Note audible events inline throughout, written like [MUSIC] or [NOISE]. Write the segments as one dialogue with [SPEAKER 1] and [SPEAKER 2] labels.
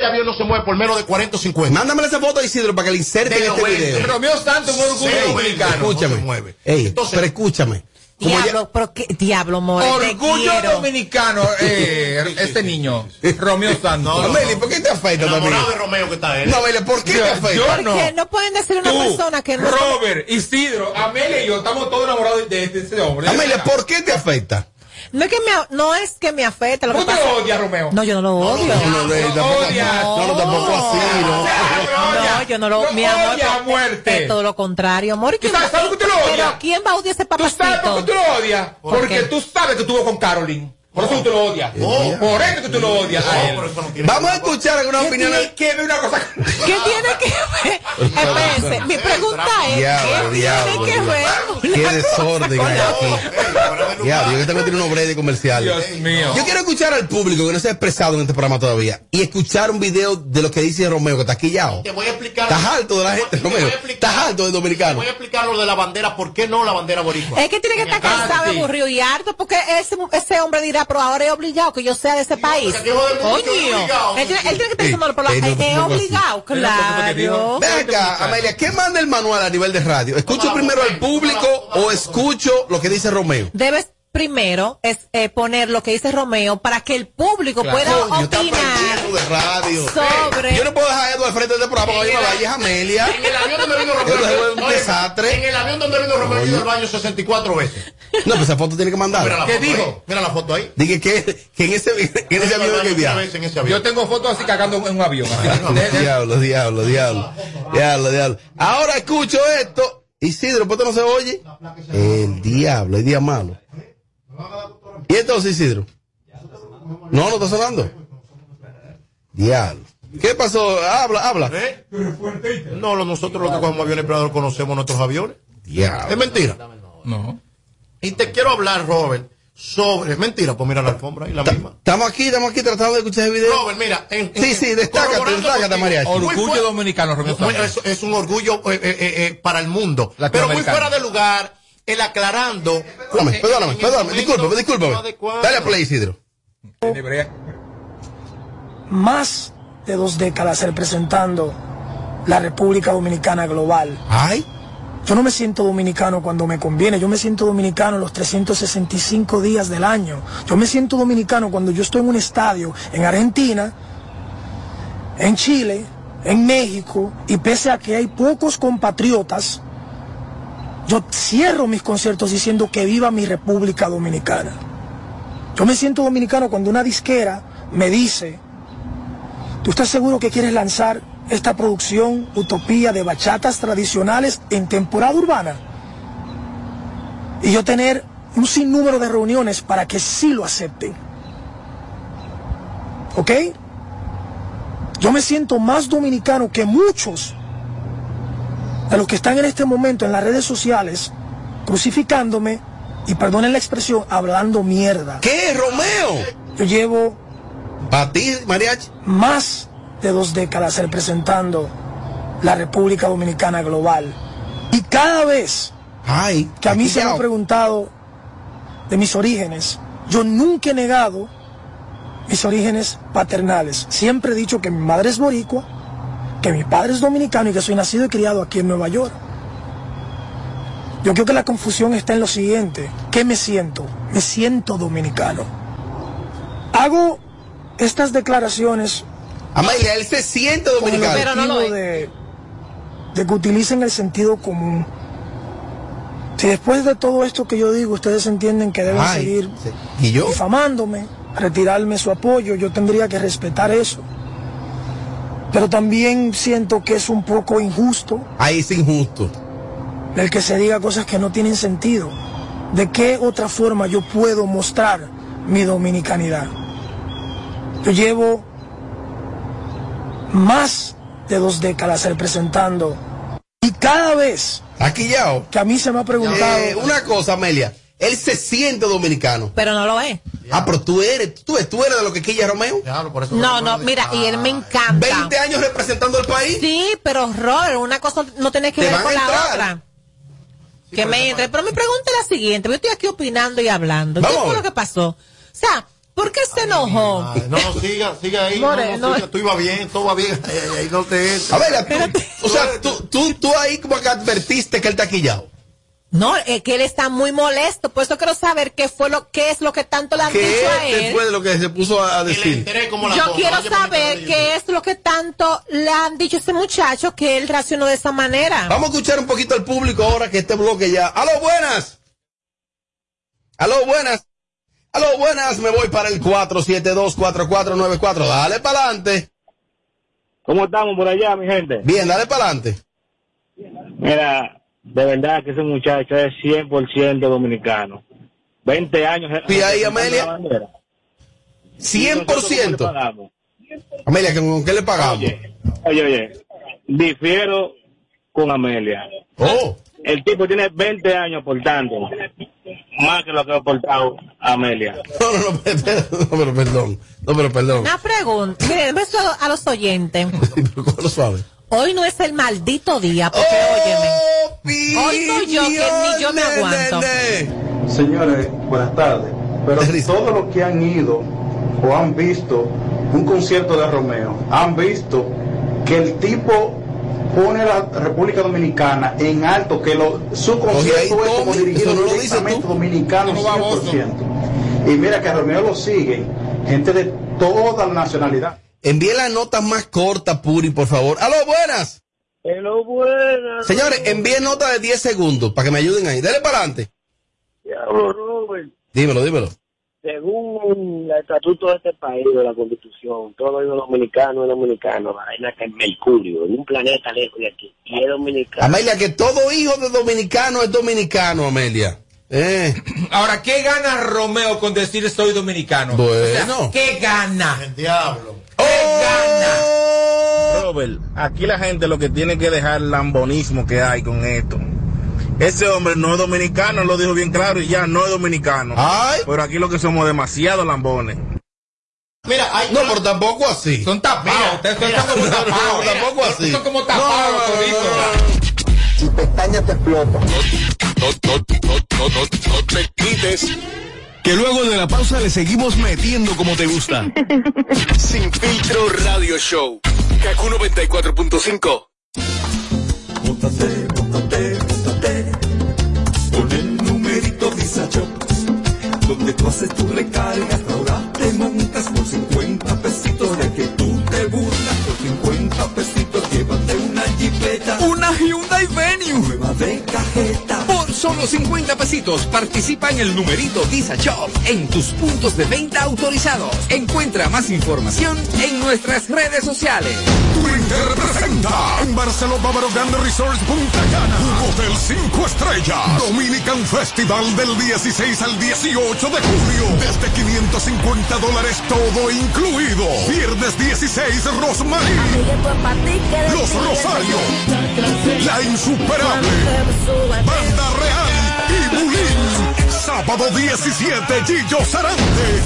[SPEAKER 1] El avión no se mueve por menos de 40 o 50.
[SPEAKER 2] Mándame esa foto, Isidro, para que le inserte en este video.
[SPEAKER 3] Romeo Santos, un orgullo
[SPEAKER 1] Sí,
[SPEAKER 3] dominicano.
[SPEAKER 2] Escúchame.
[SPEAKER 1] no se mueve.
[SPEAKER 2] Ey,
[SPEAKER 1] Entonces-
[SPEAKER 2] pero escúchame. Como ya-
[SPEAKER 4] Diablo, pero qué, diablo, more,
[SPEAKER 3] Orgullo dominicano, eh, [LAUGHS] este niño, Romeo Santos.
[SPEAKER 2] Amelia, ¿por qué te afecta también?
[SPEAKER 1] De Romeo que está él.
[SPEAKER 2] No, Amelia, ¿por qué
[SPEAKER 3] Yo-
[SPEAKER 2] te afecta?
[SPEAKER 3] yo
[SPEAKER 4] Porque
[SPEAKER 3] no.
[SPEAKER 4] no pueden decir una
[SPEAKER 3] Tú,
[SPEAKER 4] persona que no.
[SPEAKER 3] Robert, Isidro, Amelia y yo estamos todos enamorados de, de ese hombre.
[SPEAKER 2] Amelia, ¿por qué te afecta?
[SPEAKER 4] No es que me, no es que me afecte. Lo que
[SPEAKER 3] ¿Tú te
[SPEAKER 4] pasa,
[SPEAKER 3] lo odias, Romeo?
[SPEAKER 4] no, yo no lo odio.
[SPEAKER 2] No, no,
[SPEAKER 3] Lo
[SPEAKER 2] tampoco,
[SPEAKER 3] odias.
[SPEAKER 2] no, no, tampoco así, ¿no?
[SPEAKER 4] No, yo no lo,
[SPEAKER 3] Lo
[SPEAKER 4] mi amor,
[SPEAKER 3] a muerte.
[SPEAKER 4] es todo lo contrario, amor. ¿Y
[SPEAKER 3] ¿Tú
[SPEAKER 4] quién
[SPEAKER 3] sabes, por qué tú lo odias?
[SPEAKER 4] Pero ¿quién va a odiar ese
[SPEAKER 3] ¿Tú sabes por
[SPEAKER 4] papacito?
[SPEAKER 3] qué tú lo odias?
[SPEAKER 4] ¿Por
[SPEAKER 3] Porque tú sabes que tuvo con Caroline. Por eso tú lo odias. Por eso que tú lo odias a él.
[SPEAKER 2] Vamos a escuchar algunas
[SPEAKER 3] ¿Qué
[SPEAKER 2] opiniones.
[SPEAKER 3] tiene que ver una cosa
[SPEAKER 4] ¿Qué tiene que ver? Espérense, mi pregunta es,
[SPEAKER 2] Diablo,
[SPEAKER 4] ¿qué
[SPEAKER 2] diablo,
[SPEAKER 4] tiene que ver
[SPEAKER 2] Qué desorden hay aquí. Diablo, yo que tengo que tener unos breaks comerciales.
[SPEAKER 3] Dios mío.
[SPEAKER 2] Yo quiero escuchar al público que no se ha expresado en este programa todavía y escuchar un video de lo que dice Romeo, que está quillado.
[SPEAKER 1] Te voy a explicar.
[SPEAKER 2] Estás alto de la gente,
[SPEAKER 1] Te
[SPEAKER 2] Romeo. Estás alto del
[SPEAKER 1] Te
[SPEAKER 2] dominicano.
[SPEAKER 1] voy a explicar lo de la bandera. ¿Por qué no la bandera boricua?
[SPEAKER 4] Es que tiene que estar cansado, aburrido y harto, porque ese, ese hombre dirá, pero ahora es obligado que yo sea de ese país. Coño. Él tiene, él tiene que estar por la es obligado, claro.
[SPEAKER 2] Ven acá, Amelia, ¿qué manda el manual a nivel de radio? ¿Escucho primero al público o escucho lo que dice Romeo?
[SPEAKER 4] Debes primero es eh, poner lo que dice Romeo para que el público pueda
[SPEAKER 2] está
[SPEAKER 4] opinar
[SPEAKER 2] aprendiendo de radio.
[SPEAKER 4] sobre
[SPEAKER 2] Yo no puedo dejar a Edu al frente de este programa porque me vaya Amelia.
[SPEAKER 1] En el avión donde vino Romeo.
[SPEAKER 2] Un desastre.
[SPEAKER 1] En el avión donde vino Romeo, he ido al baño 64 veces.
[SPEAKER 2] No, pues esa foto tiene que
[SPEAKER 1] Mira
[SPEAKER 2] mandar.
[SPEAKER 1] la
[SPEAKER 3] ¿Qué
[SPEAKER 1] foto
[SPEAKER 3] dijo?
[SPEAKER 1] ahí. Mira la foto ahí.
[SPEAKER 2] Dije que, que en ese, en ese avión que viaja.
[SPEAKER 3] Yo tengo fotos así cagando en un avión.
[SPEAKER 2] Diablo, diablo, diablo. Diablo, diablo. Ahora escucho esto. Isidro, ¿por qué no se oye? El diablo, el día malo. ¿Y entonces, Isidro? No, no está sonando. Diablo. ¿Qué pasó? Habla, habla.
[SPEAKER 1] ¿Eh? No, lo- nosotros los que cogemos aviones privados conocemos nuestros aviones.
[SPEAKER 2] Diablo.
[SPEAKER 1] Es mentira.
[SPEAKER 3] No.
[SPEAKER 1] Y te quiero hablar, Robert, sobre. Es mentira, pues mira la alfombra ahí, la misma.
[SPEAKER 2] Estamos aquí, estamos aquí tratando de escuchar el video.
[SPEAKER 1] Robert, mira. En,
[SPEAKER 2] Sí, sí, destácate, destácate, mariachi.
[SPEAKER 3] Orgullo dominicano, Santos.
[SPEAKER 1] es, es un orgullo eh, eh, para el mundo. Pero muy fuera de lugar, el aclarando.
[SPEAKER 2] Perdóname,
[SPEAKER 1] eh,
[SPEAKER 2] perdóname, perdóname. Discúlpame,
[SPEAKER 1] no
[SPEAKER 2] discúlpame. Dale a play, Isidro.
[SPEAKER 5] Más de dos décadas representando la República Dominicana global.
[SPEAKER 2] Ay.
[SPEAKER 5] Yo no me siento dominicano cuando me conviene, yo me siento dominicano los 365 días del año. Yo me siento dominicano cuando yo estoy en un estadio en Argentina, en Chile, en México, y pese a que hay pocos compatriotas, yo cierro mis conciertos diciendo que viva mi República Dominicana. Yo me siento dominicano cuando una disquera me dice, ¿tú estás seguro que quieres lanzar esta producción utopía de bachatas tradicionales en temporada urbana? Y yo tener un sinnúmero de reuniones para que sí lo acepten. ¿Ok? Yo me siento más dominicano que muchos de los que están en este momento en las redes sociales crucificándome y perdonen la expresión, hablando mierda.
[SPEAKER 2] ¿Qué, Romeo?
[SPEAKER 5] Yo llevo
[SPEAKER 2] Para ti, mariachi.
[SPEAKER 5] más de dos décadas representando la República Dominicana global. Y cada vez
[SPEAKER 2] Ay.
[SPEAKER 5] que a mí se me ha preguntado de mis orígenes, yo nunca he negado mis orígenes paternales. Siempre he dicho que mi madre es boricua, que mi padre es dominicano y que soy nacido y criado aquí en Nueva York. Yo creo que la confusión está en lo siguiente. ¿Qué me siento? Me siento dominicano. Hago estas declaraciones
[SPEAKER 2] Amelia, él se siente
[SPEAKER 5] con el
[SPEAKER 2] dominicano.
[SPEAKER 4] Pero no lo
[SPEAKER 5] objetivo de, de que utilicen el sentido común. Si después de todo esto que yo digo, ustedes entienden que deben
[SPEAKER 2] Ay,
[SPEAKER 5] seguir.
[SPEAKER 2] ¿Y yo?
[SPEAKER 5] difamándome, retirarme su apoyo, yo tendría que respetar eso. Pero también siento que es un poco injusto
[SPEAKER 2] Ahí es injusto.
[SPEAKER 5] el que se diga cosas que no tienen sentido. ¿De qué otra forma yo puedo mostrar mi dominicanidad? Yo llevo más de dos décadas representando y cada vez
[SPEAKER 2] Aquí ya.
[SPEAKER 5] que a mí se me ha preguntado
[SPEAKER 2] Eh, una cosa, Amelia. Él se siente dominicano.
[SPEAKER 4] Pero no lo es.
[SPEAKER 2] Ah, pero tú eres, tú, tú eres de lo que quilla Romeo.
[SPEAKER 1] Claro, por eso
[SPEAKER 4] No, no, mira, y él me encanta.
[SPEAKER 2] 20 años representando el país.
[SPEAKER 4] Sí, pero Robert, una cosa no tiene que
[SPEAKER 2] Te
[SPEAKER 4] ver
[SPEAKER 2] van
[SPEAKER 4] con
[SPEAKER 2] a
[SPEAKER 4] la otra.
[SPEAKER 1] Sí,
[SPEAKER 4] que me entre. Pero mi pregunta es la siguiente. Yo estoy aquí opinando y hablando.
[SPEAKER 2] Vamos
[SPEAKER 4] ¿Qué fue lo que pasó? O sea, ¿Por qué se enojó?
[SPEAKER 1] Ay, no, siga, siga ahí. No,
[SPEAKER 4] Moreno.
[SPEAKER 1] no, siga, tú ibas bien, todo va bien. Ay, ay, ay, no te.
[SPEAKER 2] A ver, tú, o sea, tú, tú, tú ahí como que advertiste que él está quillado.
[SPEAKER 4] No, es que él está muy molesto. Por eso quiero saber qué fue lo, qué es lo que tanto le han
[SPEAKER 2] ¿Qué
[SPEAKER 4] dicho a él.
[SPEAKER 2] después de lo que se puso a decir?
[SPEAKER 1] enteré como la
[SPEAKER 4] Yo quiero saber qué es lo que tanto le han dicho a ese muchacho que él reaccionó de esa manera.
[SPEAKER 2] Vamos a escuchar un poquito al público ahora que este bloque ya. ¡Aló, buenas! ¡Aló, buenas! ¡Aló, buenas! Me voy para el 472-4494. Dale para adelante.
[SPEAKER 6] ¿Cómo estamos por allá, mi gente?
[SPEAKER 2] Bien, dale para adelante.
[SPEAKER 6] Mira, de verdad que ese muchacho es 100% dominicano. 20 años.
[SPEAKER 2] ¿Y ahí, Amelia?
[SPEAKER 6] la bandera. ¿Y nosotros cómo le
[SPEAKER 2] 100%.
[SPEAKER 6] pagamos?
[SPEAKER 2] Amelia, ¿con qué le pagamos?
[SPEAKER 6] Oye, oye, oye, difiero con Amelia.
[SPEAKER 2] Oh,
[SPEAKER 6] El tipo tiene 20 años aportando, más que lo que ha aportado Amelia.
[SPEAKER 2] no, no, no, [LAUGHS] pero perdón. No, pero perdón.
[SPEAKER 4] Una pregunta. Miren, beso a los oyentes. [LAUGHS]
[SPEAKER 2] Pero cógelo suave.
[SPEAKER 4] Hoy no es el maldito día, porque
[SPEAKER 2] Oh,
[SPEAKER 4] óyeme. Hoy soy yo que ni yo me aguanto.
[SPEAKER 7] Señores, buenas tardes. Pero todos los que han ido o han visto un concierto de Romeo, han visto que el tipo pone la República Dominicana en alto, que lo, su
[SPEAKER 2] Oye,
[SPEAKER 7] concierto es como
[SPEAKER 2] Tommy,
[SPEAKER 7] dirigido
[SPEAKER 2] no
[SPEAKER 7] directamente dominicano
[SPEAKER 3] No, baboso.
[SPEAKER 7] 100%. Y mira que a Romeo lo sigue gente de toda la nacionalidad.
[SPEAKER 2] Envíe la nota más corta, Puri, por favor. ¡Aló, buenas!
[SPEAKER 6] Hello, buenas.
[SPEAKER 2] Señores, envíe nota de 10 segundos para que me ayuden ahí. Dale para adelante.
[SPEAKER 6] Diablo, Robert.
[SPEAKER 2] Dímelo, dímelo.
[SPEAKER 6] Según el estatuto de este país, de la constitución, todo hijo dominicano es dominicano, vaina que en Mercurio, en un planeta lejos de aquí, y es dominicano.
[SPEAKER 2] Amelia, que todo hijo de dominicano es dominicano, Amelia. Eh, [CLEARS THROAT]
[SPEAKER 3] Ahora, ¿qué gana Romeo con decir soy dominicano?
[SPEAKER 2] Bueno.
[SPEAKER 3] O sea, ¿Qué gana?
[SPEAKER 1] El diablo.
[SPEAKER 2] ¡Oh!
[SPEAKER 8] Robert, aquí la gente lo que tiene que dejar el lambonismo que hay con esto. Ese hombre no es dominicano, lo dijo bien claro y ya no es dominicano.
[SPEAKER 2] Ay.
[SPEAKER 8] Pero aquí lo que somos demasiado lambones.
[SPEAKER 1] Mira, hay
[SPEAKER 2] No, pero tampoco así.
[SPEAKER 3] Son tapados. Ustedes son como
[SPEAKER 2] no,
[SPEAKER 3] tapados.
[SPEAKER 2] tampoco así.
[SPEAKER 3] Son como tapados
[SPEAKER 2] no, no,
[SPEAKER 3] toditos.
[SPEAKER 2] no, no.
[SPEAKER 9] pestaña te explota. No, no, no, no, no te quites. Que luego de la pausa le seguimos metiendo como te gusta. [LAUGHS] Sin filtro radio show. Kaku 94.5.
[SPEAKER 10] Móntate, móntate, móntate Con el numerito Visa Shop Donde tú haces tu recarga Ahora te montas por 50 pesitos De que tú te burlas Por 50 pesitos Llévate una jipeta
[SPEAKER 11] Una Hyundai Venue.
[SPEAKER 10] Nueva de cajeta.
[SPEAKER 11] Por solo 50 pesitos participa en el numerito Visa Shop en tus puntos de venta autorizados. Encuentra más información en nuestras redes sociales.
[SPEAKER 10] Twitter presenta en Barcelona Bávaro Grande Resorts Punta Cana. Un hotel 5 estrellas. Dominican Festival del 16 al 18 de julio. Desde 550 dólares todo incluido. Viernes 16 Rosmarie Los Rosarios La Insuperable Banda Real y Bulín sábado 17 Gillo Sarante.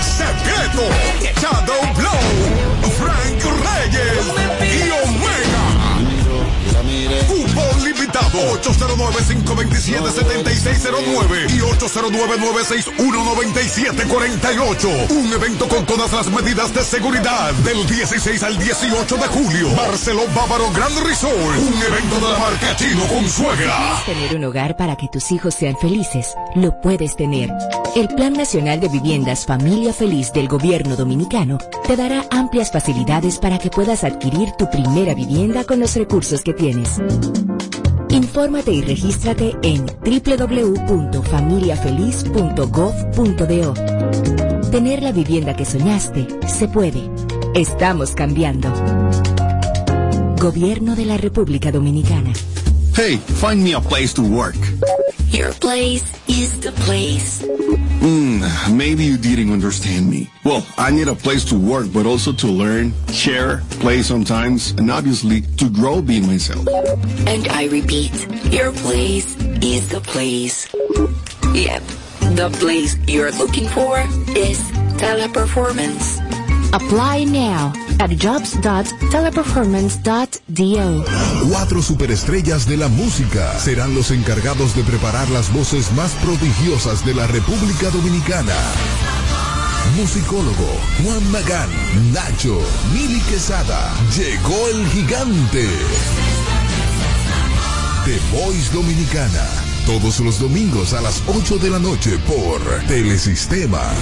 [SPEAKER 10] Secreto Shadow Blow Frank Reyes 809-527-7609 y 809-961-9748 Un evento con todas las medidas de seguridad del 16 al 18 de julio. Barceló Bávaro Grand Resort. Un evento de la marca Chino con suegra.
[SPEAKER 12] Tener un hogar para que tus hijos sean felices, lo puedes tener. El Plan Nacional de Viviendas Familia Feliz del Gobierno Dominicano te dará amplias facilidades para que puedas adquirir tu primera vivienda con los recursos que tienes. Infórmate y regístrate en www.familiafeliz.gov.do. Tener la vivienda que soñaste se puede. Estamos cambiando. Gobierno de la República Dominicana.
[SPEAKER 9] Hey, find me a place to work.
[SPEAKER 13] Your place is the place.
[SPEAKER 9] Hmm, maybe you didn't understand me. Well, I need a place to work, but also to learn, share, play sometimes, and obviously to grow being myself.
[SPEAKER 13] And I repeat, your place is the place. Yep, the place you're looking for is teleperformance.
[SPEAKER 12] Apply now at jobs.teleperformance.do.
[SPEAKER 14] Cuatro superestrellas de la música serán los encargados de preparar las voces más prodigiosas de la República Dominicana. musicólogo, Juan Magán, Nacho, Mili Quesada. Llegó el gigante. The Voice Dominicana. Todos los domingos a las 8 de la noche por Telesistema.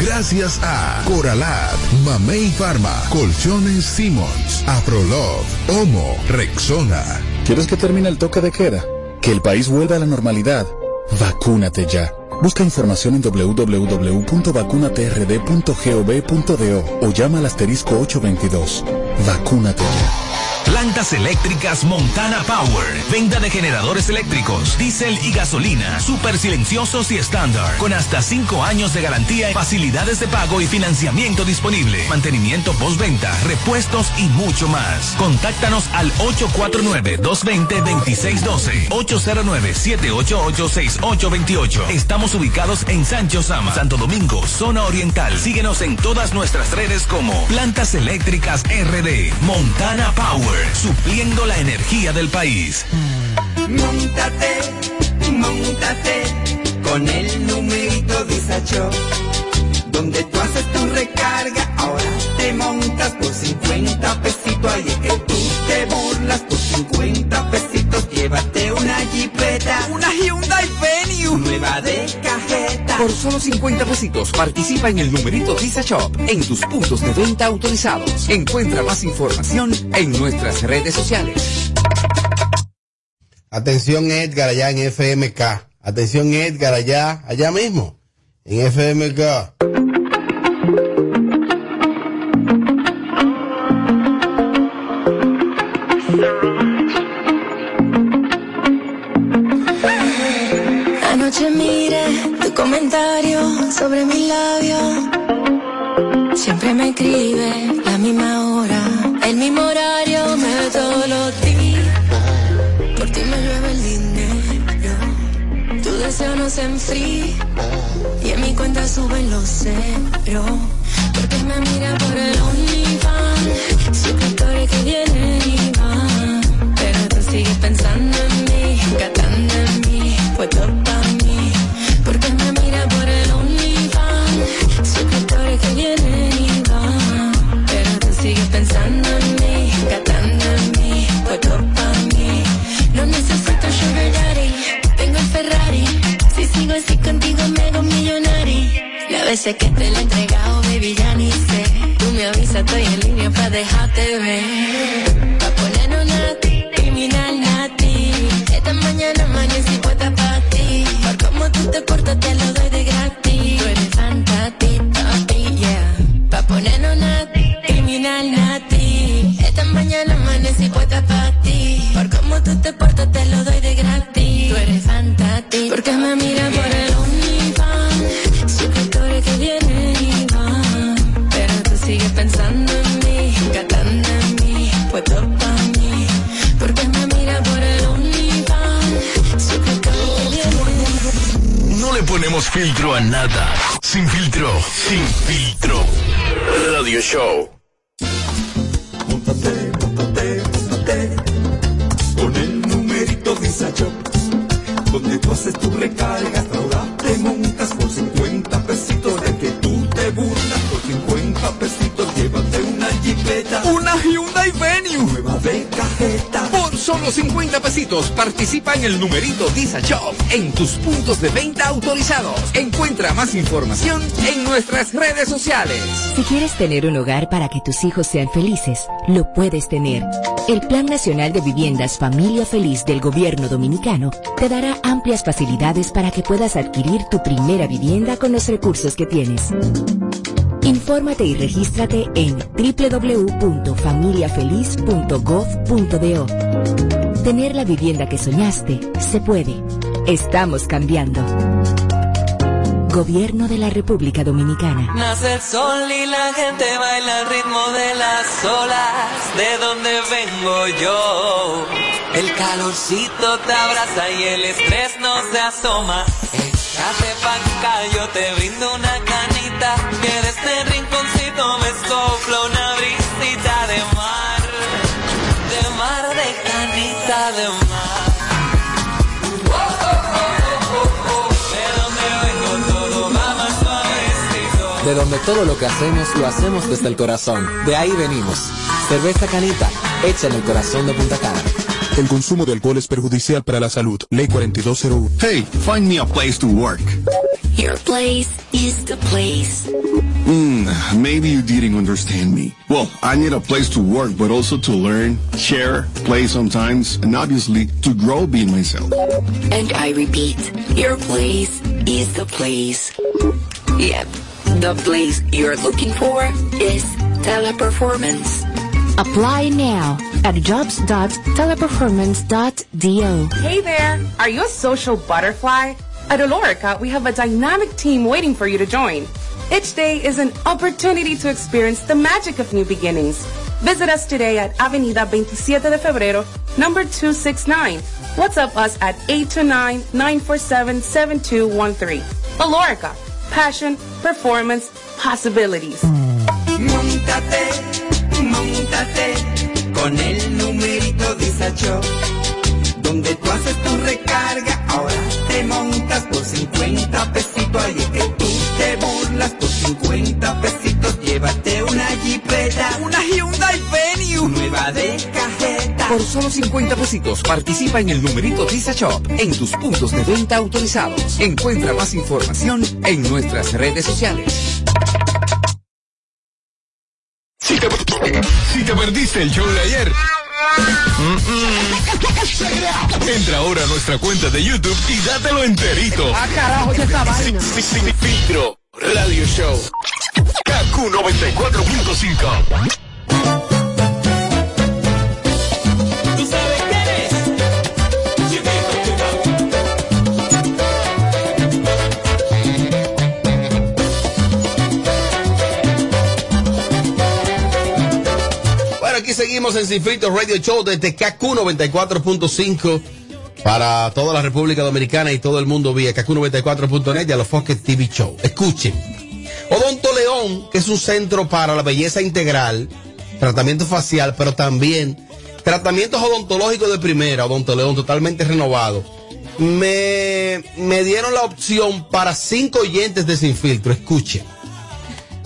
[SPEAKER 14] Gracias a Coralat, Mamey Pharma, Colchones Simmons, Afrolove, Homo, Rexona.
[SPEAKER 15] ¿Quieres que termine el toque de queda? ¿Que el país vuelva a la normalidad? Vacúnate ya. Busca información en www.vacunatrd.gov.do o llama al asterisco 822. Vacúnate ya.
[SPEAKER 16] Plantas eléctricas Montana Power. Venta de generadores eléctricos, diésel y gasolina. Súper silenciosos y estándar. Con hasta 5 años de garantía, facilidades de pago y financiamiento disponible. Mantenimiento postventa, repuestos y mucho más. Contáctanos al 849-220-2612. 809-788-6828. Estamos ubicados en Sancho Sama, Santo Domingo, zona oriental. Síguenos en todas nuestras redes como Plantas Eléctricas RD. Montana Power supliendo la energía del país.
[SPEAKER 17] Montate, montate con el numerito Disacho. Donde tú haces tu recarga, ahora te montas por 50 pesitos. Ahí es que tú te burlas por 50 pesitos. Llévate una jipeta, una Hyundai Venue, nueva de.
[SPEAKER 11] Por solo 50 pesitos participa en el numerito Visa Shop en tus puntos de venta autorizados. Encuentra más información en nuestras redes sociales.
[SPEAKER 2] Atención Edgar allá en FMK. Atención Edgar allá, allá mismo, en FMK.
[SPEAKER 18] Sobre mi labio. Siempre me escribe la misma hora, el mismo horario, me ve todos los días. Por ti me llueve el dinero. Tu deseo no se enfría y en mi cuenta suben los ceros.
[SPEAKER 11] Más información en nuestras redes sociales.
[SPEAKER 12] Si quieres tener un hogar para que tus hijos sean felices, lo puedes tener. El Plan Nacional de Viviendas Familia Feliz del Gobierno Dominicano te dará amplias facilidades para que puedas adquirir tu primera vivienda con los recursos que tienes. Infórmate y regístrate en www.familiafeliz.gov.do. Tener la vivienda que soñaste se puede. Estamos cambiando. Gobierno de la República Dominicana.
[SPEAKER 19] Nace el sol y la gente baila al ritmo de las olas, de donde vengo yo. El calorcito te abraza y el estrés no se asoma. Échate pa' acá, yo te brindo una canita, que de este rinconcito me sopla una brisita de mar, de mar, de canita, de mar. De donde todo
[SPEAKER 20] lo que hacemos lo hacemos desde el corazón. De ahí venimos. Cerveza Canita, hecha en el corazón de Punta Cana.
[SPEAKER 21] El consumo de alcohol es perjudicial para la salud. Ley 4201.
[SPEAKER 9] Hey, find me a place to work.
[SPEAKER 13] Your place is the place.
[SPEAKER 9] Hmm, maybe you didn't understand me. Well, I need a place to work, but also to learn, share, play sometimes, and obviously to grow being myself.
[SPEAKER 13] And I repeat, your place is the place. Yep, the place you're looking for is teleperformance.
[SPEAKER 19] Apply now at jobs.teleperformance.do.
[SPEAKER 22] Hey there! Are you a social butterfly? At Olorica, we have a dynamic team waiting for you to join. Each day is an opportunity to experience the magic of new beginnings. Visit us today at Avenida 27 de Febrero, number 269. WhatsApp us at 829-947-7213. Olorica, passion, performance, possibilities.
[SPEAKER 17] Montate, montate con el numerito Disa Shop. Donde tú haces tu recarga, ahora te montas por 50 pesitos. Ahí es que tú te burlas por 50 pesitos. Llévate una jipeta, una Hyundai Venue, de cajeta.
[SPEAKER 11] Por solo 50 pesitos participa en el numerito Visa Shop en tus puntos de venta autorizados. Encuentra más información en nuestras redes sociales.
[SPEAKER 9] Si te, si te perdiste el show de ayer. mm, mm, Entra ahora a nuestra cuenta de YouTube y dátelo enterito.
[SPEAKER 23] Ah, carajo, ya está vaina.
[SPEAKER 9] Filtro Radio Show. KQ 94.5.
[SPEAKER 2] aquí seguimos en Filtro Radio Show desde KQ 94.5 para toda la República Dominicana y todo el mundo vía KQ94.net y a los Fox TV Show. Escuchen. Odonto León, que es un centro para la belleza integral, tratamiento facial, pero también tratamientos odontológicos de primera, Odonto León totalmente renovado. Me, me dieron la opción para cinco oyentes de Sin Filtro. Escuchen.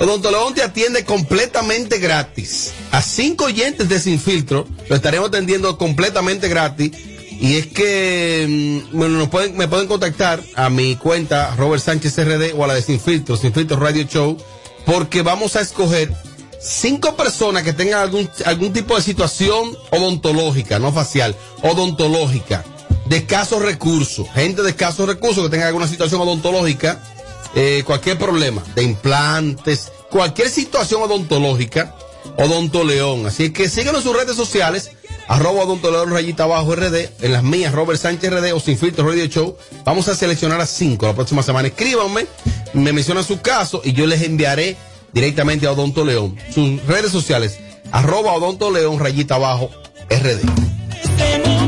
[SPEAKER 2] Odonto León te atiende completamente gratis. A cinco oyentes de Sin Filtro lo estaremos atendiendo completamente gratis. Y es que mm, bueno, nos pueden, me pueden contactar a mi cuenta Robert Sánchez RD o a la de Sin Filtro, Sin Radio Show, porque vamos a escoger cinco personas que tengan algún, algún tipo de situación odontológica, no facial, odontológica, de escasos recursos, gente de escasos recursos que tenga alguna situación odontológica eh, cualquier problema de implantes, cualquier situación odontológica, Odonto León. Así que síguenos en sus redes sociales, arroba Odonto León rayita abajo RD, en las mías, Robert Sánchez RD o Sin Filtro Radio Show. Vamos a seleccionar a cinco la próxima semana. Escríbanme, me mencionan su caso y yo les enviaré directamente a Odonto León. Sus redes sociales, arroba Odonto León rayita abajo RD.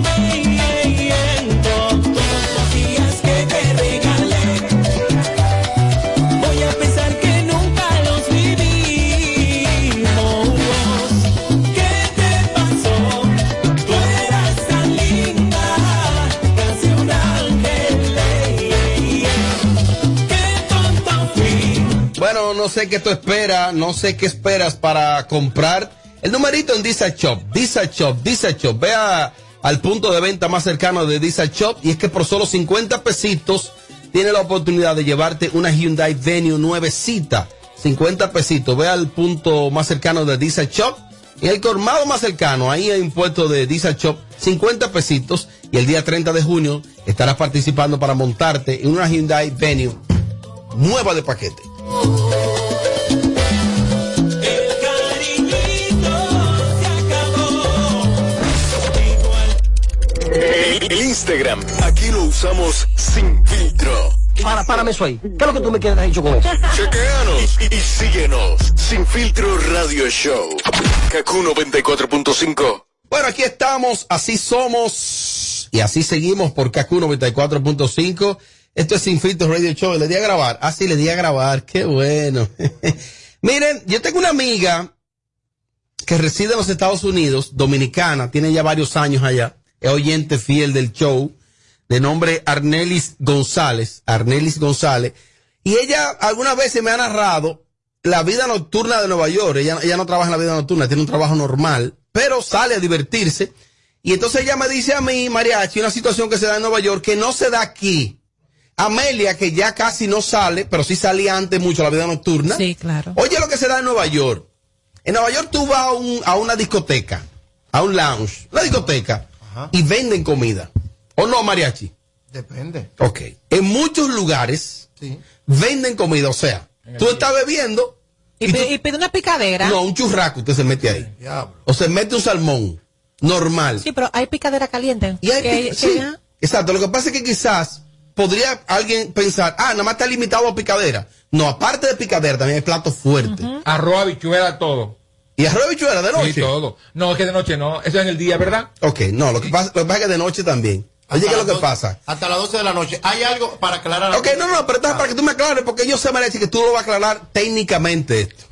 [SPEAKER 2] Sé qué tú esperas, no sé qué esperas para comprar el numerito en Disa Shop, Disa Shop, Disa Shop. Vea al punto de venta más cercano de Disa Shop y es que por solo 50 pesitos tiene la oportunidad de llevarte una Hyundai Venue nuevecita. 50 pesitos. Ve al punto más cercano de Disa Shop. Y el colmado más cercano, ahí hay un puesto de Disa Shop, 50 pesitos. Y el día 30 de junio estarás participando para montarte en una Hyundai Venue nueva de paquete.
[SPEAKER 9] En Instagram, aquí lo usamos sin filtro.
[SPEAKER 23] Para, párame eso ahí. ¿Qué es lo que tú me quieres dicho con eso?
[SPEAKER 9] Chequeanos y, y síguenos. Sin filtro radio show. KQ 94.5.
[SPEAKER 2] Bueno, aquí estamos, así somos y así seguimos por KQ 94.5. Esto es Sin Filtro Radio Show. Le di a grabar. Ah, sí, le di a grabar. Qué bueno. [LAUGHS] Miren, yo tengo una amiga que reside en los Estados Unidos, dominicana, tiene ya varios años allá. Es oyente fiel del show, de nombre Arnelis González. Arnelis González. Y ella algunas veces me ha narrado la vida nocturna de Nueva York. Ella, ella no trabaja en la vida nocturna, tiene un trabajo normal, pero sale a divertirse. Y entonces ella me dice a mí, Mariachi, una situación que se da en Nueva York que no se da aquí. Amelia, que ya casi no sale, pero sí salía antes mucho a la vida nocturna.
[SPEAKER 24] Sí, claro.
[SPEAKER 2] Oye lo que se da en Nueva York. En Nueva York tú vas a, un- a una discoteca, a un lounge, una discoteca, y venden comida. ¿O no, Mariachi?
[SPEAKER 1] Depende.
[SPEAKER 2] Ok. En muchos lugares
[SPEAKER 1] Sí.
[SPEAKER 2] venden comida. O sea, tú estás bebiendo.
[SPEAKER 24] Y, pi- y pide una picadera.
[SPEAKER 2] No, un churraco usted se mete ahí.
[SPEAKER 1] Diablo.
[SPEAKER 2] O se mete un salmón. Normal.
[SPEAKER 24] Sí, pero hay picadera caliente.
[SPEAKER 2] Y hay
[SPEAKER 24] Que-
[SPEAKER 2] sí, exacto. Lo que pasa es que quizás podría alguien pensar, ah, nada más está limitado a picadera. No, aparte de picadera, también hay platos fuertes.
[SPEAKER 3] Arroz, habichuela, todo.
[SPEAKER 2] ¿Y arroz de bichuela de noche?
[SPEAKER 3] Sí, todo. No, es que de noche no. Eso es en el día, ¿verdad?
[SPEAKER 2] Ok, no, lo que pasa, lo que pasa es que de noche también. Oye, ¿qué es lo que pasa?
[SPEAKER 1] Hasta las 12 de la noche. ¿Hay algo para aclarar?
[SPEAKER 2] Ok, no, no, pero entonces para que tú me aclares, porque yo sé, Mariachi, que tú lo vas a aclarar técnicamente esto.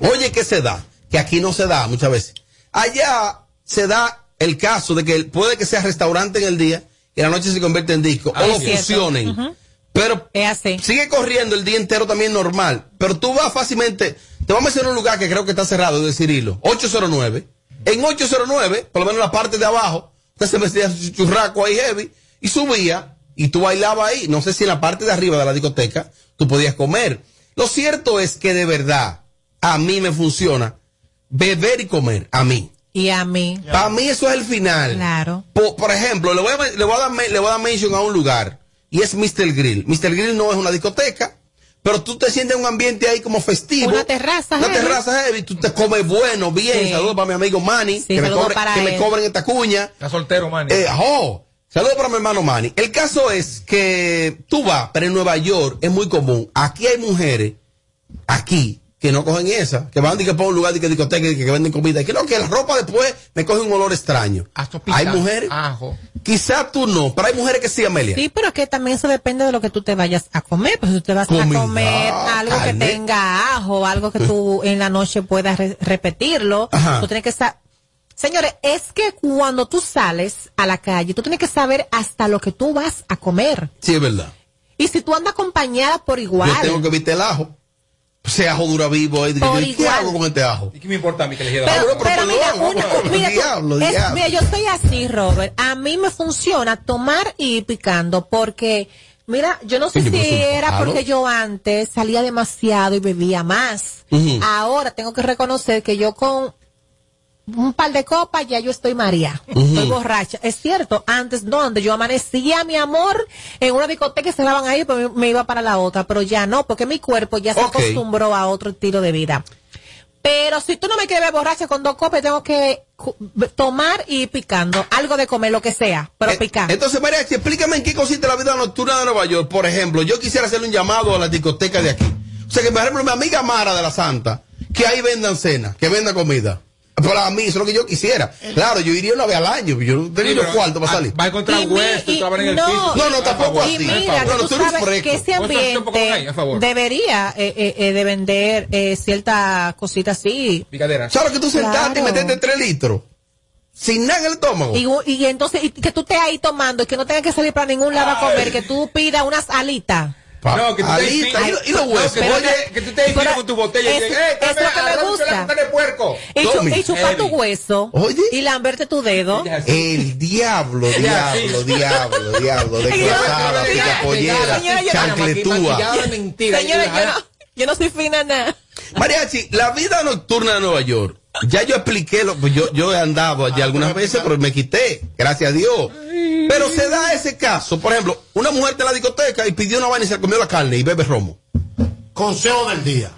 [SPEAKER 2] Oye, ¿qué se da? Que aquí no se da muchas veces. Allá se da el caso de que puede que sea restaurante en el día y en la noche se convierte en disco.
[SPEAKER 24] Ah,
[SPEAKER 2] o lo fusionen. Pero
[SPEAKER 24] Es así.
[SPEAKER 2] sigue corriendo el día entero también normal. Pero tú vas fácilmente. Te vamos a mencionar un lugar que creo que está cerrado, es decir, hilo. 809. En 809, por lo menos en la parte de abajo, usted se metía su churraco ahí heavy y subía y tú bailabas ahí. No sé si en la parte de arriba de la discoteca tú podías comer. Lo cierto es que de verdad a mí me funciona beber y comer. A mí.
[SPEAKER 24] Y a mí.
[SPEAKER 2] Para mí eso es el final.
[SPEAKER 24] Claro.
[SPEAKER 2] Por, por ejemplo, le voy, a, le, voy a dar, le voy a dar mention a un lugar y es Mr. Grill. Mr. Grill no es una discoteca, pero tú te sientes en un ambiente ahí como festivo.
[SPEAKER 24] Una terraza
[SPEAKER 2] Una
[SPEAKER 24] heavy.
[SPEAKER 2] terraza heavy, tú te comes bueno, bien.
[SPEAKER 24] Sí.
[SPEAKER 2] Saludos para mi amigo Manny,
[SPEAKER 24] Sí,
[SPEAKER 2] que, me,
[SPEAKER 24] saludos
[SPEAKER 2] cobre-
[SPEAKER 24] para
[SPEAKER 2] que me cobren esta cuña.
[SPEAKER 3] Está soltero, man.
[SPEAKER 2] Eh, oh, saludos para mi hermano Manny. El caso es que tú vas, pero en Nueva York es muy común. Aquí hay mujeres, aquí, que no cogen esa, que van y que para un lugar de que discoteca y que, que venden comida. Y que no, que la ropa después me coge un olor extraño. Hay mujeres,
[SPEAKER 3] Ajo.
[SPEAKER 2] quizás tú no, pero hay mujeres que sí, Amelia.
[SPEAKER 24] Sí, pero que también eso depende de lo que tú te vayas a comer. Pues si tú te vas
[SPEAKER 2] Comida,
[SPEAKER 24] a comer algo que tenga ajo, algo que tú [LAUGHS] en la noche puedas re- repetirlo,
[SPEAKER 2] Ajá.
[SPEAKER 24] tú tienes que sa- Señores, es que cuando tú sales a la calle, tú tienes que saber hasta lo que tú vas a comer.
[SPEAKER 2] Sí, es verdad.
[SPEAKER 24] Y si tú andas acompañada por igual.
[SPEAKER 2] Yo tengo que evitar el ajo. Ese ajo dura vivo
[SPEAKER 24] Por
[SPEAKER 2] ¿Qué
[SPEAKER 24] igual.
[SPEAKER 2] hago con este ajo?
[SPEAKER 3] ¿Y qué me importa a mí que le diga
[SPEAKER 24] Pero,
[SPEAKER 3] ajo?
[SPEAKER 24] pero mira, una- mira, tú-
[SPEAKER 2] diablo,
[SPEAKER 24] es-
[SPEAKER 2] diablo.
[SPEAKER 24] mira, yo soy así, Robert. A mí me funciona tomar y ir picando porque, mira, yo no sé si era porque yo antes salía demasiado y bebía más. Ahora tengo que reconocer que yo con un par de copas ya yo estoy María.
[SPEAKER 2] Ujú.
[SPEAKER 24] Estoy borracha. Es cierto, antes donde yo amanecía, mi amor, en una discoteca y cerraban ahí, pues me iba para la otra, pero ya no, porque mi cuerpo ya se acostumbró a otro estilo de vida. Pero si tú no me quieres ver borracha con dos copas, tengo que tomar y ir picando. Algo de comer, lo que sea, pero
[SPEAKER 2] Eh,
[SPEAKER 24] picar.
[SPEAKER 2] Entonces, Mariachi, explícame en qué consiste la vida nocturna de Nueva York. Por ejemplo, yo quisiera hacerle un llamado a la discoteca de aquí. O sea, que por ejemplo, mi amiga Mara de la Santa, que ahí vendan cena, que venda comida. Para mí, eso es lo que yo quisiera. Claro, yo iría una vez al año, yo no tengo
[SPEAKER 3] Sí,
[SPEAKER 2] los cuartos para salir.
[SPEAKER 3] Va a encontrar
[SPEAKER 24] Y
[SPEAKER 3] hueso,
[SPEAKER 24] y-
[SPEAKER 3] en el
[SPEAKER 24] no,
[SPEAKER 3] piso.
[SPEAKER 2] No, no, tampoco
[SPEAKER 24] y
[SPEAKER 2] así.
[SPEAKER 24] mira,
[SPEAKER 2] No, no,
[SPEAKER 24] tú sabes que ese ambiente debería eh, eh, eh, de vender eh, ciertas cositas así.
[SPEAKER 3] Picadera.
[SPEAKER 2] ¿Sabes que tú sentaste y
[SPEAKER 24] Claro.
[SPEAKER 2] metiste tres litros? Sin nada en el estómago.
[SPEAKER 24] Y, y entonces y que tú estés ahí tomando y que no tengas que salir para ningún lado a comer, que tú pidas unas alitas.
[SPEAKER 2] Pa-
[SPEAKER 3] No, que tú te
[SPEAKER 2] alita,
[SPEAKER 3] infi-
[SPEAKER 2] y, lo- y los
[SPEAKER 3] No,
[SPEAKER 2] huesos.
[SPEAKER 3] oye, que tú te infiles con tu botella y
[SPEAKER 24] es-
[SPEAKER 3] dices, eh,
[SPEAKER 24] es lo que me gusta.
[SPEAKER 3] de puerco.
[SPEAKER 24] Y, chu-
[SPEAKER 2] Tommy.
[SPEAKER 24] y chupar tu hueso
[SPEAKER 2] Oye.
[SPEAKER 24] y lamberte tu dedo.
[SPEAKER 2] El diablo, diablo, diablo, diablo, [LAUGHS]
[SPEAKER 24] Señora,
[SPEAKER 2] desgraciada,
[SPEAKER 24] señora,
[SPEAKER 2] picapollera,
[SPEAKER 24] señora, yo-
[SPEAKER 2] chancletúa.
[SPEAKER 3] De
[SPEAKER 24] no, yo no soy fina nada.
[SPEAKER 2] Mariachi, la vida nocturna de Nueva York. Ya yo expliqué, lo, pues yo, yo he andado allí algunas veces, pero me quité, gracias a Dios. Pero se da ese caso, por ejemplo, una mujer está en la discoteca y pidió una vaina y se comió la carne y bebe romo.
[SPEAKER 1] Consejo del día.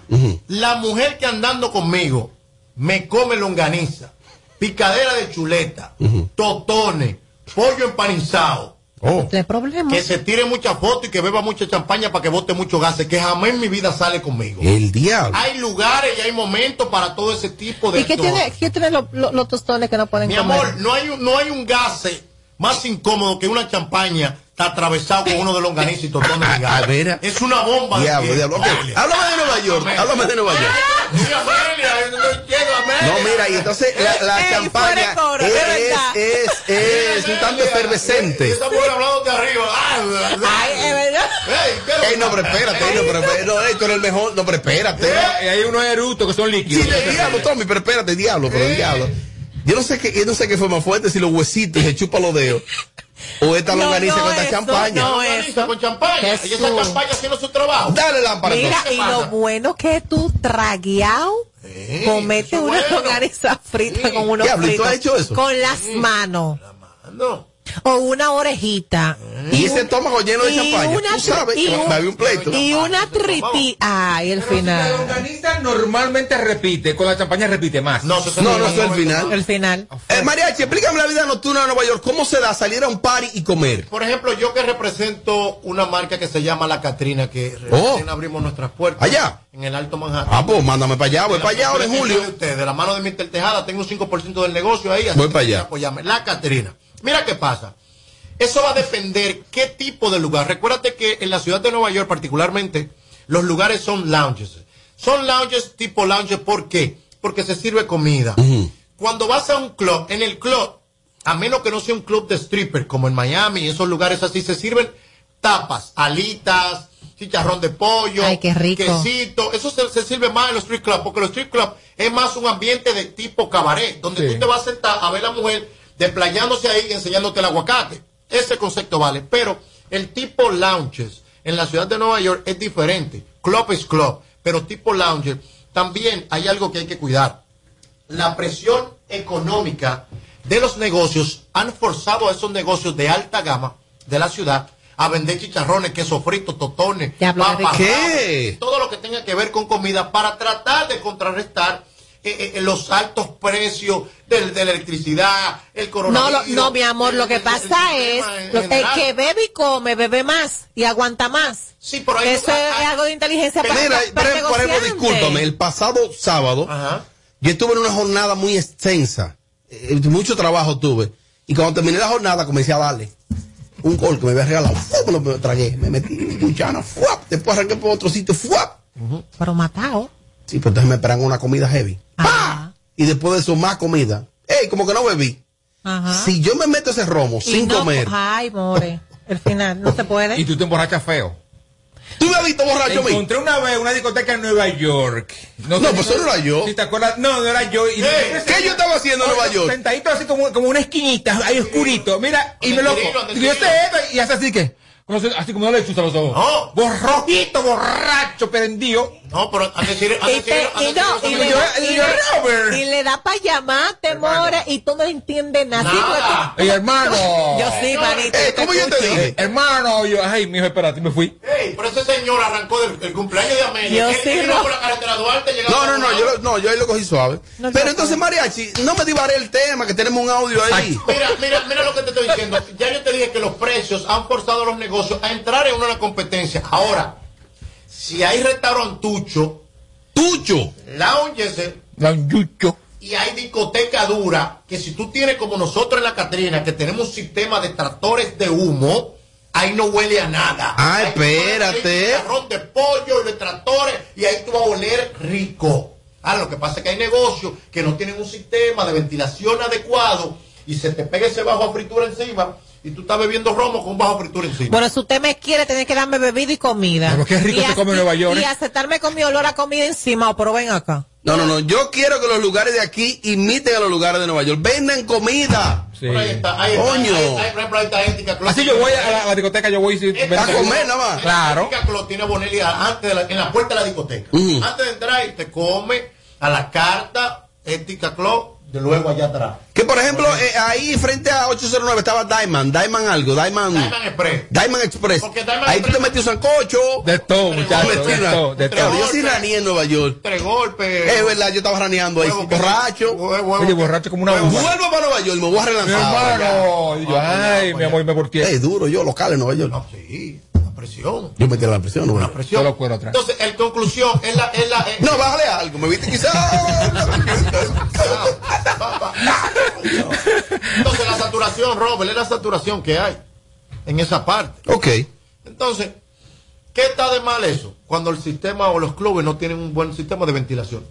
[SPEAKER 1] La mujer que andando conmigo me come longaniza, picadera de chuleta, totones, pollo empanizado.
[SPEAKER 2] Oh.
[SPEAKER 24] No hay problema.
[SPEAKER 1] Que se tire mucha foto y que beba mucha champaña para que bote mucho gases, que jamás en mi vida sale conmigo.
[SPEAKER 2] El diablo.
[SPEAKER 1] Hay lugares y hay momentos para todo ese tipo de
[SPEAKER 24] ¿Y qué tiene, qué tiene lo- lo- los tostones que no pueden
[SPEAKER 1] Mi
[SPEAKER 24] comer?
[SPEAKER 1] amor, no hay, un- no hay un gase más incómodo que una champaña está atravesado con uno de longaniza y de gas.
[SPEAKER 2] A ver.
[SPEAKER 1] Es una bomba.
[SPEAKER 2] Diablo, diablo. Háblame de Nueva York, háblame de Nueva York.
[SPEAKER 1] No
[SPEAKER 2] mira, y entonces la, la
[SPEAKER 24] Ey,
[SPEAKER 2] champaña
[SPEAKER 24] fuera de coro,
[SPEAKER 2] es,
[SPEAKER 24] es
[SPEAKER 2] es, es, un tanto efervescente.
[SPEAKER 1] Mujer hablando de arriba.
[SPEAKER 24] Ay, es verdad.
[SPEAKER 2] Ey, no, pero espérate, ey, no, pero espérate, no, ey, tú eres el mejor, no, pero espérate.
[SPEAKER 3] Y hay unos erutos que son líquidos.
[SPEAKER 2] Sí, el diablo, Tommy, pero espérate, diablo, pero el diablo. Yo no sé qué, yo no sé qué fue más fuerte, si los huesitos se chupa los dedos. O esta
[SPEAKER 24] No,
[SPEAKER 2] longaniza
[SPEAKER 24] no
[SPEAKER 2] con esta
[SPEAKER 24] eso,
[SPEAKER 2] champaña.
[SPEAKER 24] no
[SPEAKER 1] Longaniza con champaña. Y esa
[SPEAKER 24] Jesús.
[SPEAKER 1] champaña haciendo su trabajo.
[SPEAKER 2] Dale lámpara
[SPEAKER 24] Mira, y lo bueno que tú tragueado comete
[SPEAKER 1] eso
[SPEAKER 24] una
[SPEAKER 1] bueno.
[SPEAKER 24] longaniza frita con unos
[SPEAKER 2] ¿y tú
[SPEAKER 24] fritos.
[SPEAKER 2] has hecho eso?
[SPEAKER 24] Con las manos.
[SPEAKER 1] No.
[SPEAKER 24] O una orejita.
[SPEAKER 2] Y ese estómago lleno de
[SPEAKER 24] y
[SPEAKER 2] champaña.
[SPEAKER 24] una
[SPEAKER 2] Tú sabes,
[SPEAKER 24] y un-
[SPEAKER 2] había un pleito.
[SPEAKER 24] Y una triti. Ay, el
[SPEAKER 3] La
[SPEAKER 24] final.
[SPEAKER 3] longaniza normalmente repite, con la champaña repite más.
[SPEAKER 1] No, eso
[SPEAKER 2] No, no, es el final.
[SPEAKER 24] El final.
[SPEAKER 2] Eh, Mariachi, explícame la vida nocturna de Nueva York. ¿Cómo se da salir a un party y comer?
[SPEAKER 1] Por ejemplo, yo que represento una marca que se llama La Catrina, que
[SPEAKER 2] Oh.
[SPEAKER 1] recién abrimos nuestras puertas.
[SPEAKER 2] Allá.
[SPEAKER 1] En el Alto Manhattan.
[SPEAKER 2] Ah, pues mándame para allá, voy para allá ahora en julio.
[SPEAKER 1] De usted, de la mano de Mr. Tejada, tengo un 5% del negocio ahí. así
[SPEAKER 2] Voy para allá.
[SPEAKER 1] apoyarme. La Catrina. Mira qué pasa. Eso va a depender qué tipo de lugar. Recuérdate que en la ciudad de Nueva York, particularmente, los lugares son lounges. Son lounges tipo lounges, ¿por qué? Porque se sirve comida. Cuando vas a un club, en el club, a menos que no sea un club de stripper, como en Miami y esos lugares así, se sirven tapas, alitas, chicharrón de pollo,
[SPEAKER 24] Ay, qué rico.
[SPEAKER 1] quesito. Eso se, se sirve más en los strip clubs, porque los strip clubs es más un ambiente de tipo cabaret, donde
[SPEAKER 3] Sí.
[SPEAKER 1] tú te vas a sentar a ver a la mujer desplayándose ahí y enseñándote el aguacate. Ese concepto vale. Pero el tipo lounges en la ciudad de Nueva York es diferente. Club es club, pero tipo lounge también hay algo que hay que cuidar. La presión económica de los negocios han forzado a esos negocios de alta gama de la ciudad a vender chicharrones, queso frito, totones, papas, todo lo que tenga que ver con comida para tratar de contrarrestar eh, eh, los altos precios de, de la electricidad, el
[SPEAKER 24] No,
[SPEAKER 1] coronavirus.
[SPEAKER 24] lo- no, mi amor, lo que
[SPEAKER 1] el- el
[SPEAKER 24] pasa es lo- que bebe y come, bebe más y aguanta más.
[SPEAKER 1] Sí, pero hay-
[SPEAKER 24] Eso es
[SPEAKER 1] hay-
[SPEAKER 24] algo de inteligencia para,
[SPEAKER 2] Mira,
[SPEAKER 24] para
[SPEAKER 2] por, por ejemplo,
[SPEAKER 24] negociante.
[SPEAKER 2] discúlpame, el pasado sábado
[SPEAKER 1] Ajá.
[SPEAKER 2] yo estuve en una jornada muy extensa, eh, mucho trabajo tuve, y cuando terminé la jornada comencé a darle un gol que me había regalado, ¡fua! me lo tragué, me metí en cuchana, ¡fua! después arranqué por otro sitio, ¡fua!
[SPEAKER 24] Pero matado.
[SPEAKER 2] Sí, pero entonces me esperan una comida heavy,
[SPEAKER 24] Ajá.
[SPEAKER 2] y después de eso más comida, ey, como que no bebí,
[SPEAKER 24] Ajá.
[SPEAKER 2] si yo me meto ese romo
[SPEAKER 24] Y
[SPEAKER 2] sin
[SPEAKER 24] no-
[SPEAKER 2] comer,
[SPEAKER 24] Ay, more. El final, no se puede.
[SPEAKER 3] Y tú te emborrachas feo.
[SPEAKER 2] ¿tú me has visto borracho a mí?
[SPEAKER 3] Encontré una vez una discoteca en Nueva York.
[SPEAKER 2] No,
[SPEAKER 3] sé
[SPEAKER 2] pues eso no era yo.
[SPEAKER 3] Si te acuerdas, no, no era yo. Y-
[SPEAKER 2] ¿Qué yo estaba haciendo en Nueva York?
[SPEAKER 3] Sentadito así como, como una esquinita, ahí oscurito. Mira, y me lo. Y y hace así que. Así como no le chuza los ojos.
[SPEAKER 1] No.
[SPEAKER 3] Borrojito, borracho, prendido.
[SPEAKER 1] No, pero a decir, a
[SPEAKER 24] Y,
[SPEAKER 1] decir,
[SPEAKER 24] y no, y y
[SPEAKER 3] yo,
[SPEAKER 24] le-
[SPEAKER 3] Robert.
[SPEAKER 24] y le da para llamarte, more, y tú no entiendes nada. Sí,
[SPEAKER 1] Nada.
[SPEAKER 24] porque
[SPEAKER 3] Ey, hermano. [LAUGHS]
[SPEAKER 24] Yo sí, manito.
[SPEAKER 2] Eh, ¿cómo yo te dije?
[SPEAKER 3] Eh, hermano, yo, ay, mijo, espérate, me fui.
[SPEAKER 1] Ey, pero ese señor arrancó del, del cumpleaños de Amelia.
[SPEAKER 24] Yo
[SPEAKER 1] Él-
[SPEAKER 24] sí,
[SPEAKER 1] él iba
[SPEAKER 24] no.
[SPEAKER 1] por la carretera Duarte llegando
[SPEAKER 2] No, no, yo, lo- no, yo ahí lo cogí suave.
[SPEAKER 24] No,
[SPEAKER 2] Pero entonces. Mariachi, no me divaré el tema, que tenemos un audio ahí.
[SPEAKER 1] Mira, mira, mira lo que te estoy diciendo. Ya yo te dije que los precios han forzado los negocios a entrar en una competencia. Ahora, si hay restaurantucho,
[SPEAKER 2] Tucho.
[SPEAKER 1] lounges
[SPEAKER 3] La un yucho.
[SPEAKER 1] y hay discoteca dura, que si tú tienes como nosotros en la Catrina, que tenemos un sistema de tractores de humo, ahí no huele a nada.
[SPEAKER 2] Ah, espérate.
[SPEAKER 1] chicharrón de pollo y de tractores y ahí tú vas a oler rico. Ah, lo que pasa es que hay negocios que no tienen un sistema de ventilación adecuado y se te pega ese bajo a fritura encima y tú estás bebiendo romo con bajo fritura encima.
[SPEAKER 24] Bueno, si usted me quiere, tiene que darme bebida y comida.
[SPEAKER 3] Pero qué rico
[SPEAKER 24] Y
[SPEAKER 3] se come en Nueva York,
[SPEAKER 24] Y aceptarme con mi olor a comida encima, pero ven acá.
[SPEAKER 2] No, no, no. Yo quiero que los lugares de aquí imiten a los lugares de Nueva York. Vendan comida.
[SPEAKER 3] Sí.
[SPEAKER 1] Por ahí está, ahí está,
[SPEAKER 2] Coño.
[SPEAKER 1] ahí- ahí, por ejemplo, ahí está Ética Club.
[SPEAKER 3] Así yo voy a la, a la discoteca, yo voy
[SPEAKER 2] A comer nada más.
[SPEAKER 3] Claro.
[SPEAKER 1] Ética Club tiene Bonelli antes de la- en la puerta de la discoteca. Antes de entrar y te come a la carta Ética Club, de luego allá atrás.
[SPEAKER 2] Que por ejemplo, eh, ahí frente a 809 estaba Diamond, Diamond algo, Diamond,
[SPEAKER 1] Diamond Express.
[SPEAKER 2] Diamond Express.
[SPEAKER 1] Porque Diamond
[SPEAKER 2] ahí tú te un sancocho.
[SPEAKER 3] De todo, muchachos. De todo, de
[SPEAKER 2] Claro,
[SPEAKER 3] todo.
[SPEAKER 2] yo sí raneé en Nueva York.
[SPEAKER 1] Tres golpes.
[SPEAKER 2] Es verdad, yo estaba raneando ahí,
[SPEAKER 1] Huevo
[SPEAKER 2] borracho.
[SPEAKER 1] huevo- huevo
[SPEAKER 3] Oye, borracho como una
[SPEAKER 1] huevo-.
[SPEAKER 2] Vuelvo para Nueva York, me voy a
[SPEAKER 3] Mi
[SPEAKER 2] relanzar.
[SPEAKER 3] hermano. Y yo, ay, mi amor, me volteé.
[SPEAKER 2] Es duro yo, local en Nueva York.
[SPEAKER 1] No, sí, presión.
[SPEAKER 2] Yo metí la presión, ¿no?
[SPEAKER 1] La presión.
[SPEAKER 3] Solo cuero atrás.
[SPEAKER 1] Entonces, en conclusión, es la. Es la es-
[SPEAKER 2] No, bájale algo, me viste quizás.
[SPEAKER 1] Entonces, la saturación, Robert, es la saturación que hay en esa parte.
[SPEAKER 2] ok.
[SPEAKER 1] Entonces, ¿qué está de mal eso? Cuando el sistema o los clubes no tienen un buen sistema de ventilación.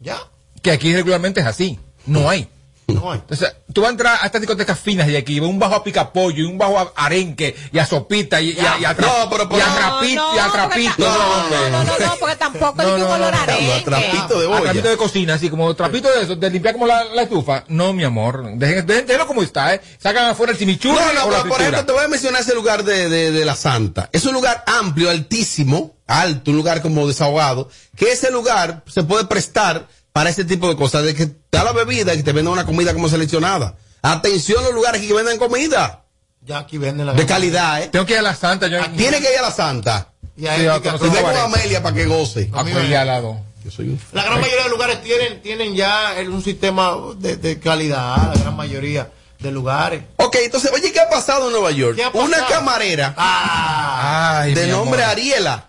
[SPEAKER 1] ¿Ya?
[SPEAKER 3] ¿Qué Que aquí regularmente es así. No hay.
[SPEAKER 1] No hay.
[SPEAKER 3] Entonces, tú vas a entrar a estas discotecas finas de aquí, un bajo a picapollo y un bajo a arenque y a sopita y, y a, y a tra-
[SPEAKER 2] No, pero por-
[SPEAKER 3] y a
[SPEAKER 2] No,
[SPEAKER 3] trapito y a
[SPEAKER 24] no,
[SPEAKER 3] trapito.
[SPEAKER 24] no, no, no, no, no, porque tampoco [LAUGHS] es que un olor a arenque.
[SPEAKER 2] Trapito de
[SPEAKER 3] A
[SPEAKER 2] olla.
[SPEAKER 3] trapito de cocina, así como trapito de eso, de limpiar como la, la estufa. No, mi amor. Dejen, dejen- déjenlo como está, ¿eh? Sacan afuera el chimichurri
[SPEAKER 2] No, no,
[SPEAKER 3] o la
[SPEAKER 2] pero por ejemplo, te voy a mencionar ese lugar de, de, de la Santa. Es un lugar amplio, altísimo, alto, un lugar como desahogado, que ese lugar se puede prestar para ese tipo de cosas, de que te da la bebida y que te venden una comida como seleccionada. Atención los lugares que venden comida
[SPEAKER 1] Ya aquí venden la
[SPEAKER 2] de calidad, ¿eh?
[SPEAKER 3] Tengo que ir a la Santa. Yo,
[SPEAKER 2] Tiene que ir a la Santa.
[SPEAKER 1] Y ahí
[SPEAKER 3] Sí, a
[SPEAKER 1] que-
[SPEAKER 2] con
[SPEAKER 3] Guarete.
[SPEAKER 2] Amelia para que goce.
[SPEAKER 3] a Correa Ah, al lado.
[SPEAKER 2] Yo soy un-
[SPEAKER 1] La gran mayoría de lugares tienen, tienen ya un sistema de, de calidad, la gran mayoría de lugares.
[SPEAKER 2] Ok, entonces, oye, ¿qué ha pasado en Nueva York?
[SPEAKER 1] ¿Qué ha pasado?
[SPEAKER 2] Una camarera
[SPEAKER 1] Ah,
[SPEAKER 3] Ay,
[SPEAKER 2] de nombre
[SPEAKER 3] amor.
[SPEAKER 2] Ariela.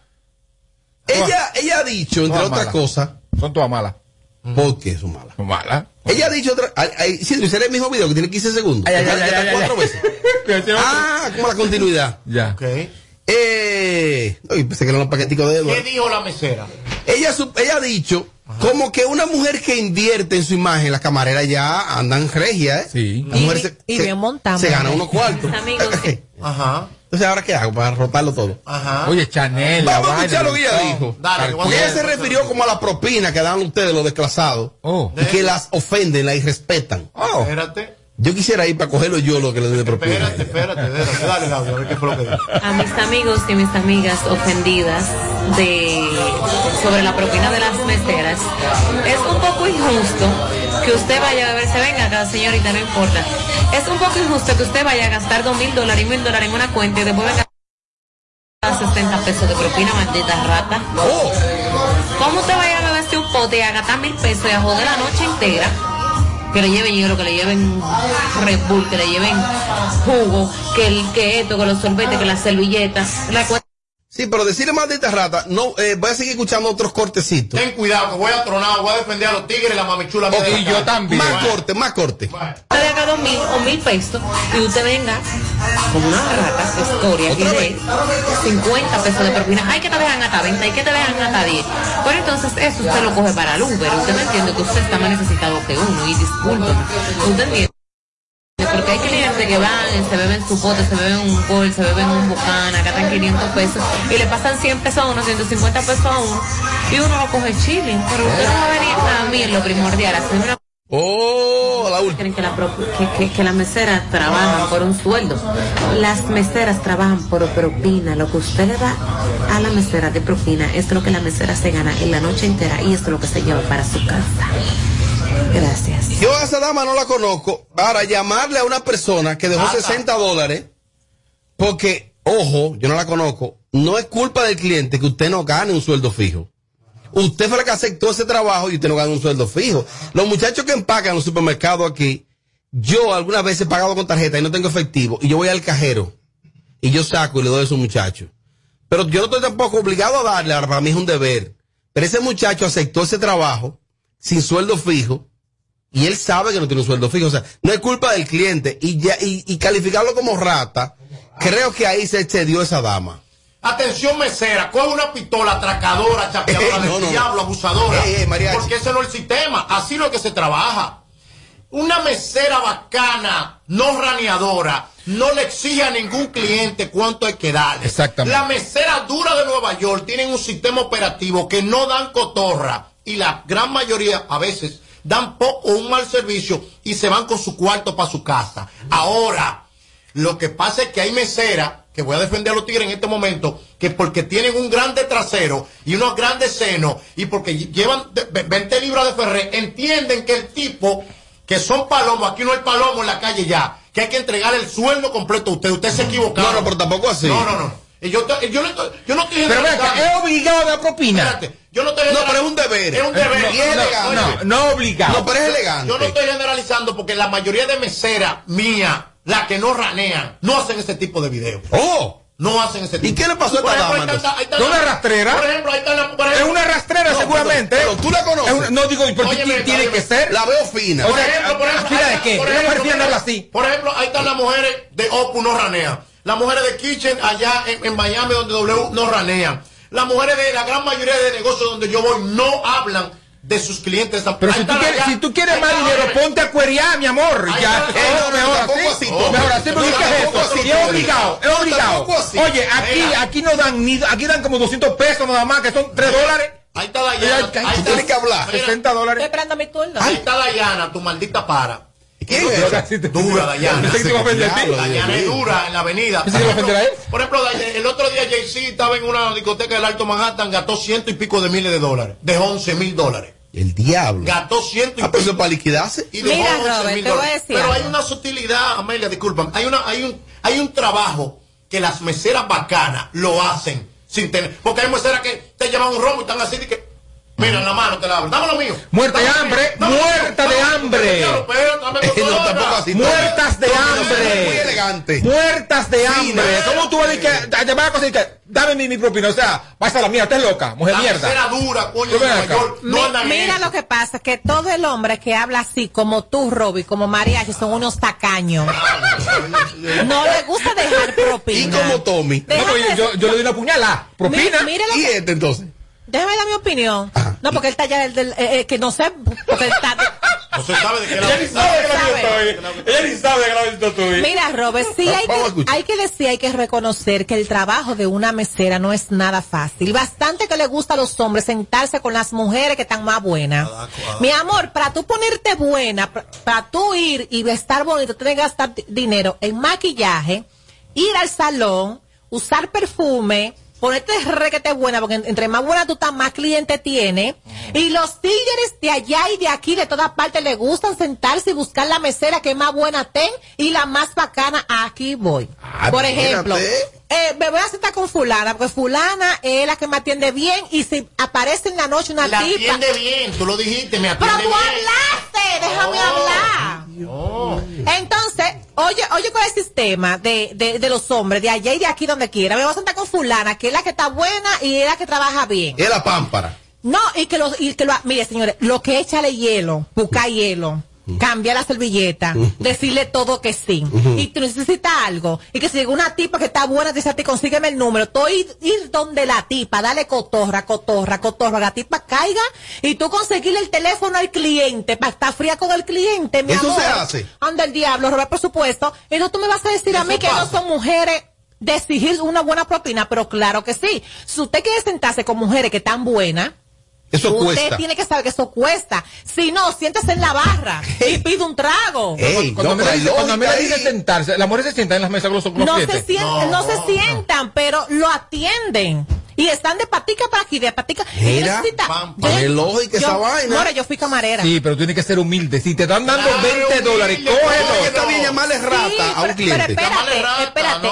[SPEAKER 2] Ella, ella ha dicho, entre otras cosas,
[SPEAKER 3] Son todas malas.
[SPEAKER 2] ¿Por qué son malas?
[SPEAKER 3] Son malas.
[SPEAKER 2] Ella ha dicho otra. ay, ay, sí, ese era el mismo video que tiene 15 segundos.
[SPEAKER 3] Ay,
[SPEAKER 2] Ya- ya cuatro
[SPEAKER 3] ay.
[SPEAKER 2] veces. [LAUGHS] Ah, como la continuidad.
[SPEAKER 3] Ya.
[SPEAKER 1] ok.
[SPEAKER 2] Eh, ay, pensé que eran los paqueticos de
[SPEAKER 1] ¿Qué
[SPEAKER 2] Edward.
[SPEAKER 1] dijo la mesera?
[SPEAKER 2] Ella, su- ella ha dicho como que una mujer que invierte en su imagen, las camareras ya andan regia, ¿eh?
[SPEAKER 3] Sí.
[SPEAKER 2] La mujer
[SPEAKER 24] Y-
[SPEAKER 2] se,
[SPEAKER 24] y
[SPEAKER 2] se-
[SPEAKER 24] bien montada.
[SPEAKER 2] se gana unos cuartos.
[SPEAKER 13] Amigos, [LAUGHS]
[SPEAKER 1] Ajá,
[SPEAKER 2] Entonces, ¿ahora qué hago? Para rotarlo todo.
[SPEAKER 1] ajá.
[SPEAKER 3] Oye, Chanel,
[SPEAKER 2] Vamos a escuchar lo que ella dijo.
[SPEAKER 1] Dale,
[SPEAKER 2] Porque ella se refirió como a la propina que dan ustedes los desclasados.
[SPEAKER 3] Oh.
[SPEAKER 2] Y que las ofenden, las irrespetan.
[SPEAKER 3] Oh.
[SPEAKER 1] Espérate,
[SPEAKER 2] Yo quisiera ir para cogerlo yo lo que le doy de propina.
[SPEAKER 1] espérate, espérate, espérate. Dale, Gaby, a ver qué fue lo que
[SPEAKER 13] a mis amigos y mis amigas ofendidas de sobre la propina de las meseras, es un poco injusto que usted vaya a verse, venga acá señorita, no importa. Es un poco injusto que usted vaya a gastar dos mil dólares y mil dólares en una cuenta y después venga a 60 pesos de propina, maldita rata.
[SPEAKER 2] Oh,
[SPEAKER 13] ¿Cómo usted vaya a beberse un pote y a gastar mil pesos y a joder la noche entera? Que le lleven hielo, que le lleven Red Bull, que le lleven jugo, que, el, que esto, que los sorbetes, que las servilletas. La cuenta
[SPEAKER 2] Sí, pero decirle maldita rata, no, eh, voy a seguir escuchando otros cortecitos.
[SPEAKER 1] Ten cuidado, que voy a tronar, voy a defender a los tigres, la mamichula. mía
[SPEAKER 2] Ok,
[SPEAKER 1] de la
[SPEAKER 2] y
[SPEAKER 3] yo también.
[SPEAKER 2] Más corte, más corte.
[SPEAKER 13] usted haga dos mil o mil pesos y usted venga como una rata, escoria, que de 50 pesos de propina. Hay que te dejan hasta 20, hay que te dejan hasta 10. Pero entonces eso usted lo coge para el Uber. Usted no entiende que usted está más necesitado que uno. Y discúlpeme, usted entiende. Porque hay clientes que van, se beben su pote, se beben un gol, se beben un bucana, gastan 500 pesos y le pasan 100 pesos a uno, 150 pesos a uno y uno lo coge chilling. Pero usted no va a venir a mí en lo primordial, a hacerme una
[SPEAKER 2] Oh, la última.
[SPEAKER 13] Creen que, la pro- que, que- que las meseras trabajan por un sueldo. Las meseras trabajan por propina. Lo que usted le da a la mesera de propina es lo que la mesera se gana en la noche entera y esto es lo que se lleva para su casa. Gracias.
[SPEAKER 2] Yo a esa dama no la conozco. Para llamarle a una persona que dejó 60 dólares, porque, ojo, yo no la conozco, no es culpa del cliente que usted no gane un sueldo fijo. Usted fue la que aceptó ese trabajo y usted no gana un sueldo fijo. Los muchachos que empacan en los supermercados aquí, yo algunas veces he pagado con tarjeta y no tengo efectivo, y yo voy al cajero y yo saco y le doy a esos muchachos. Pero yo no estoy tampoco obligado a darle, ahora para mí es un deber. Pero ese muchacho aceptó ese trabajo sin sueldo fijo y él sabe que no tiene un sueldo fijo. O sea, no es culpa del cliente y, ya, y, y calificarlo como rata, creo que ahí se excedió esa dama.
[SPEAKER 1] Atención mesera, coge una pistola atracadora, [LAUGHS] chapeadora
[SPEAKER 2] Eh, no,
[SPEAKER 1] del
[SPEAKER 2] no, no.
[SPEAKER 1] diablo, abusadora.
[SPEAKER 2] Eh, eh,
[SPEAKER 1] porque ese no es el sistema, así es que se trabaja. Una mesera bacana, no raneadora, no le exige a ningún cliente cuánto hay que darle.
[SPEAKER 3] Exactamente.
[SPEAKER 1] La mesera dura de Nueva York tienen un sistema operativo que no dan cotorra y la gran mayoría a veces dan poco o un mal servicio y se van con su cuarto para su casa. Ahora, lo que pasa es que hay meseras, que voy a defender a los tigres en este momento, que porque tienen un grande trasero y unos grandes senos y porque llevan de- ve- 20 libras de ferré, entienden que el tipo, que son palomos, aquí no hay palomo en la calle ya, que hay que entregar el sueldo completo a usted. Usted se equivocó.
[SPEAKER 2] No, no, pero tampoco así.
[SPEAKER 1] No, no, no. Yo, te- yo, no estoy- yo no estoy
[SPEAKER 3] Pero venga, es obligado a dar propina.
[SPEAKER 1] Espérate, yo no estoy
[SPEAKER 2] No, pero es un deber.
[SPEAKER 1] Es un deber.
[SPEAKER 2] Y es
[SPEAKER 1] No,
[SPEAKER 3] No, no obligado.
[SPEAKER 2] No, pero es elegante.
[SPEAKER 1] yo no estoy generalizando porque la mayoría de meseras mías, las que no ranean, no hacen ese tipo de videos.
[SPEAKER 2] Oh,
[SPEAKER 1] No hacen ese tipo.
[SPEAKER 2] ¿Y qué le pasó a esta
[SPEAKER 1] ejemplo,
[SPEAKER 2] dama,
[SPEAKER 3] ¿No
[SPEAKER 1] la-
[SPEAKER 3] una rastrera?
[SPEAKER 1] Por ejemplo, ahí está la. por
[SPEAKER 3] Es
[SPEAKER 1] ejemplo-
[SPEAKER 3] una rastrera
[SPEAKER 1] No,
[SPEAKER 3] seguramente.
[SPEAKER 2] pero tú la conoces.
[SPEAKER 3] Es una- no digo, porque
[SPEAKER 1] Óyeme,
[SPEAKER 3] tiene,
[SPEAKER 1] óyeme.
[SPEAKER 3] que ser.
[SPEAKER 2] la veo fina.
[SPEAKER 1] Por ejemplo, por ejemplo,
[SPEAKER 3] ¿fila
[SPEAKER 1] ahí
[SPEAKER 3] de qué?
[SPEAKER 1] por
[SPEAKER 3] Yo
[SPEAKER 1] ejemplo,
[SPEAKER 3] así.
[SPEAKER 1] Por ejemplo, ahí están las mujeres de Opus no ranean. Las mujeres de Kitchen allá en, en Miami donde W no ranean. Las mujeres de la gran mayoría de negocios donde yo voy no hablan de sus clientes.
[SPEAKER 3] Pero si tú, quieres, si tú quieres más dinero, ponte a cuerear, mi amor.
[SPEAKER 1] Ahí
[SPEAKER 3] Ya, eh,
[SPEAKER 1] no,
[SPEAKER 3] mejor así. Mejor así, porque
[SPEAKER 1] No,
[SPEAKER 3] ¿qué es
[SPEAKER 1] tampoco
[SPEAKER 3] esto?
[SPEAKER 1] así,
[SPEAKER 3] Y es
[SPEAKER 1] Tommy.
[SPEAKER 3] obligado, es obligado. Oye, aquí,
[SPEAKER 1] Mira.
[SPEAKER 3] aquí no dan ni, aquí dan como 200 pesos nada más, que son 3 dólares.
[SPEAKER 1] Ahí está Dayana.
[SPEAKER 3] Ahí
[SPEAKER 1] Ahí
[SPEAKER 3] tienes que hablar.
[SPEAKER 1] Mira,
[SPEAKER 3] 60
[SPEAKER 24] Estoy
[SPEAKER 3] dólares.
[SPEAKER 24] esperando mi turno.
[SPEAKER 1] Ahí está Dayana, tu maldita para.
[SPEAKER 2] ¿Quién es?
[SPEAKER 1] Dura, Dayana.
[SPEAKER 3] Pensé que te iba a ofender a ti.
[SPEAKER 1] Dayana es dura en la avenida.
[SPEAKER 3] Pensé que iba a ofender a él.
[SPEAKER 1] Por ejemplo, el otro día Jay-Z estaba en una discoteca del Alto Manhattan, gastó ciento y pico de miles de dólares. Dejó 11 mil dólares.
[SPEAKER 2] El diablo.
[SPEAKER 1] Gastó ciento y
[SPEAKER 2] Ah, es para liquidarse.
[SPEAKER 1] y dejó
[SPEAKER 24] Mira,
[SPEAKER 1] 11
[SPEAKER 24] Robert,
[SPEAKER 1] mil
[SPEAKER 24] te voy a
[SPEAKER 1] dólares.
[SPEAKER 24] decir
[SPEAKER 1] Pero hay una sutilidad, Amelia, disculpan. Hay, una, hay, un, hay un trabajo que las meseras bacanas lo hacen sin tener. Porque hay meseras que te llevan un robo y están así de que. Mira, en la mano te la abren. Dame lo mío.
[SPEAKER 3] Muerta de hambre, muerta de hambre. [LAUGHS] Muertas de
[SPEAKER 2] Muy
[SPEAKER 3] hambre.
[SPEAKER 2] elegante.
[SPEAKER 3] Muertas de hambre. ¿Cómo tú vas a decir que a llamar a cosa y que dame mi, mi propina? O sea, vas a la mía, estás loca, mujer
[SPEAKER 1] La
[SPEAKER 3] mierda.
[SPEAKER 1] mesera dura, coño,
[SPEAKER 24] mira
[SPEAKER 1] eso.
[SPEAKER 24] lo que pasa, que todo el hombre que habla así, como tú, Robbie, como Mariachi, son unos tacaños. No le gusta dejar [LAUGHS] propina.
[SPEAKER 2] Y como Tommy.
[SPEAKER 3] Pues yo, yo le doy una puñalada. Propina.
[SPEAKER 2] ¿Y
[SPEAKER 24] que-
[SPEAKER 2] este entonces?
[SPEAKER 24] Déjame dar mi opinión. No, porque él está ya del, del- eh, eh, que no sé, porque él está...
[SPEAKER 1] No se sabe de qué lado
[SPEAKER 3] Ella sabe estoy. Ella ni sabe que la yo estoy.
[SPEAKER 24] Mira, Robert, sí hay que, hay que decir, hay que reconocer que el trabajo de una mesera no es nada fácil. Bastante que le gusta a los hombres sentarse con las mujeres que están más buenas. Mi amor, para tú ponerte buena, para, para tú ir y estar bonito, tienes que gastar di- dinero en maquillaje, ir al salón, usar perfume, ponerte requete buena, porque en- entre más buena tú estás, más cliente tienes. Y los tigres de allá y de aquí, de todas partes, les gustan sentarse y buscar la mesera que más buena ten y la más bacana. Aquí voy.
[SPEAKER 2] Ah,
[SPEAKER 24] Por ejemplo, eh, me voy a sentar con fulana, porque fulana es la que me atiende bien y si aparece en la noche una
[SPEAKER 1] La
[SPEAKER 24] tipa...
[SPEAKER 1] atiende bien, tú lo dijiste, me
[SPEAKER 24] Pero
[SPEAKER 1] atiende
[SPEAKER 24] tú
[SPEAKER 1] bien.
[SPEAKER 24] hablaste, déjame
[SPEAKER 1] Oh.
[SPEAKER 24] hablar.
[SPEAKER 1] Oh.
[SPEAKER 24] Entonces, oye, oye con el sistema de, de, de los hombres, de allá y de aquí donde quiera. Me voy a sentar con fulana, que es la que está buena y es la que trabaja bien.
[SPEAKER 2] Es la pámpara.
[SPEAKER 24] No, y que lo, y que lo, mire señores, lo que échale hielo, buscar hielo, cambiar la servilleta, decirle todo que sí. Y tú necesitas algo. Y que si llega una tipa que está buena, dice a ti, consígueme el número. Tú ir, ir donde la tipa, dale cotorra, cotorra, cotorra, la tipa caiga y tú conseguirle el teléfono al cliente para estar fría con el cliente, mi
[SPEAKER 2] Eso
[SPEAKER 24] amor.
[SPEAKER 2] se hace.
[SPEAKER 24] Anda el diablo, Robert, por supuesto. Entonces tú me vas a decir a mí que no son mujeres de exigir una buena propina, pero claro que sí. Si usted quiere sentarse con mujeres que están buenas,
[SPEAKER 2] Eso
[SPEAKER 24] Usted
[SPEAKER 2] cuesta.
[SPEAKER 24] tiene que saber que eso cuesta. Si no, siéntese en la barra [LAUGHS] y pide un trago.
[SPEAKER 2] Ey,
[SPEAKER 3] Cuando,
[SPEAKER 2] no,
[SPEAKER 3] me dice, cuando me dice sentarse, las mujeres se sientan en las mesas con los, los
[SPEAKER 24] No se, sientan, no, se sientan, pero lo atienden. Y están de patica para aquí, de patica. Y
[SPEAKER 2] Mira,
[SPEAKER 24] necesita-
[SPEAKER 1] pam,
[SPEAKER 24] yo-
[SPEAKER 2] pam. Qué lógica esa vaina.
[SPEAKER 24] More, yo fui camarera.
[SPEAKER 3] Sí, pero tiene que ser humilde. Si te están dando
[SPEAKER 1] Claro,
[SPEAKER 3] 20 dólares,
[SPEAKER 1] humilde,
[SPEAKER 2] Oye,
[SPEAKER 3] cógelo.
[SPEAKER 2] está bien llamarle rata
[SPEAKER 24] Sí,
[SPEAKER 2] a un
[SPEAKER 24] pero-
[SPEAKER 2] cliente.
[SPEAKER 24] pero espérate,
[SPEAKER 1] Llamarle rata,
[SPEAKER 24] espérate.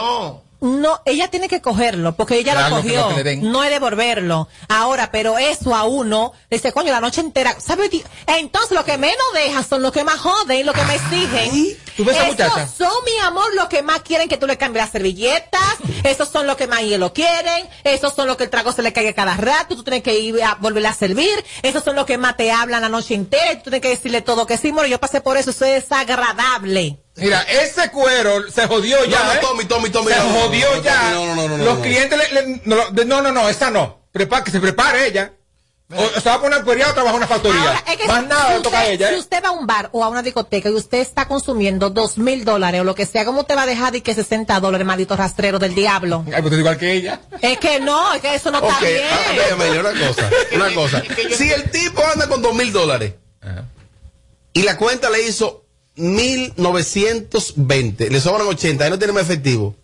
[SPEAKER 1] No.
[SPEAKER 24] Ella tiene que cogerlo, porque ella
[SPEAKER 3] Claro,
[SPEAKER 24] lo cogió.
[SPEAKER 3] lo.
[SPEAKER 24] No es devolverlo. Ahora, pero eso a uno, le dice, coño, la noche entera. ¿Sabe? di- Entonces, lo que menos dejan son los que más joden, los que me exigen.
[SPEAKER 3] ¿Tú ves
[SPEAKER 24] Esos
[SPEAKER 3] muchacha?
[SPEAKER 24] son, mi amor, los que más quieren que tú le cambies las servilletas. Esos son los que más hielo quieren. Esos son los que el trago se le caiga cada rato. Tú tienes que ir a volverle a servir. Esos son los que más te hablan la noche entera. Tú tienes que decirle todo que sí, more. Yo pasé por eso. Eso es desagradable.
[SPEAKER 3] Mira, ese cuero se jodió ya.
[SPEAKER 2] No, no,
[SPEAKER 3] ¿eh?
[SPEAKER 2] Tommy, Tommy, Tommy,
[SPEAKER 3] Se
[SPEAKER 2] no, no,
[SPEAKER 3] jodió
[SPEAKER 2] no,
[SPEAKER 3] ya.
[SPEAKER 2] No, no, no, no,
[SPEAKER 3] Los
[SPEAKER 2] no.
[SPEAKER 3] clientes le, le- no, no, no, esa no. Prepa- que se prepare ella. O, o se va a poner cuería o trabaja en una factoría.
[SPEAKER 24] Ahora, es que
[SPEAKER 3] Más
[SPEAKER 24] si-
[SPEAKER 3] nada
[SPEAKER 24] si
[SPEAKER 3] le toca a ella.
[SPEAKER 24] Si
[SPEAKER 3] ¿eh?
[SPEAKER 24] usted va a un bar o a una discoteca y usted está consumiendo dos mil dólares o lo que sea, ¿cómo te va a dejar de que 60 dólares, maldito rastrero del diablo?
[SPEAKER 3] Ay, pues igual que ella.
[SPEAKER 24] Es que no, es que eso no está
[SPEAKER 2] Ok,
[SPEAKER 24] bien.
[SPEAKER 2] ah, ve, Amelia, una cosa, [LAUGHS] una cosa. Si el tipo anda con dos mil dólares y la cuenta le hizo 1920, le sobran 80 y no tiene más efectivo,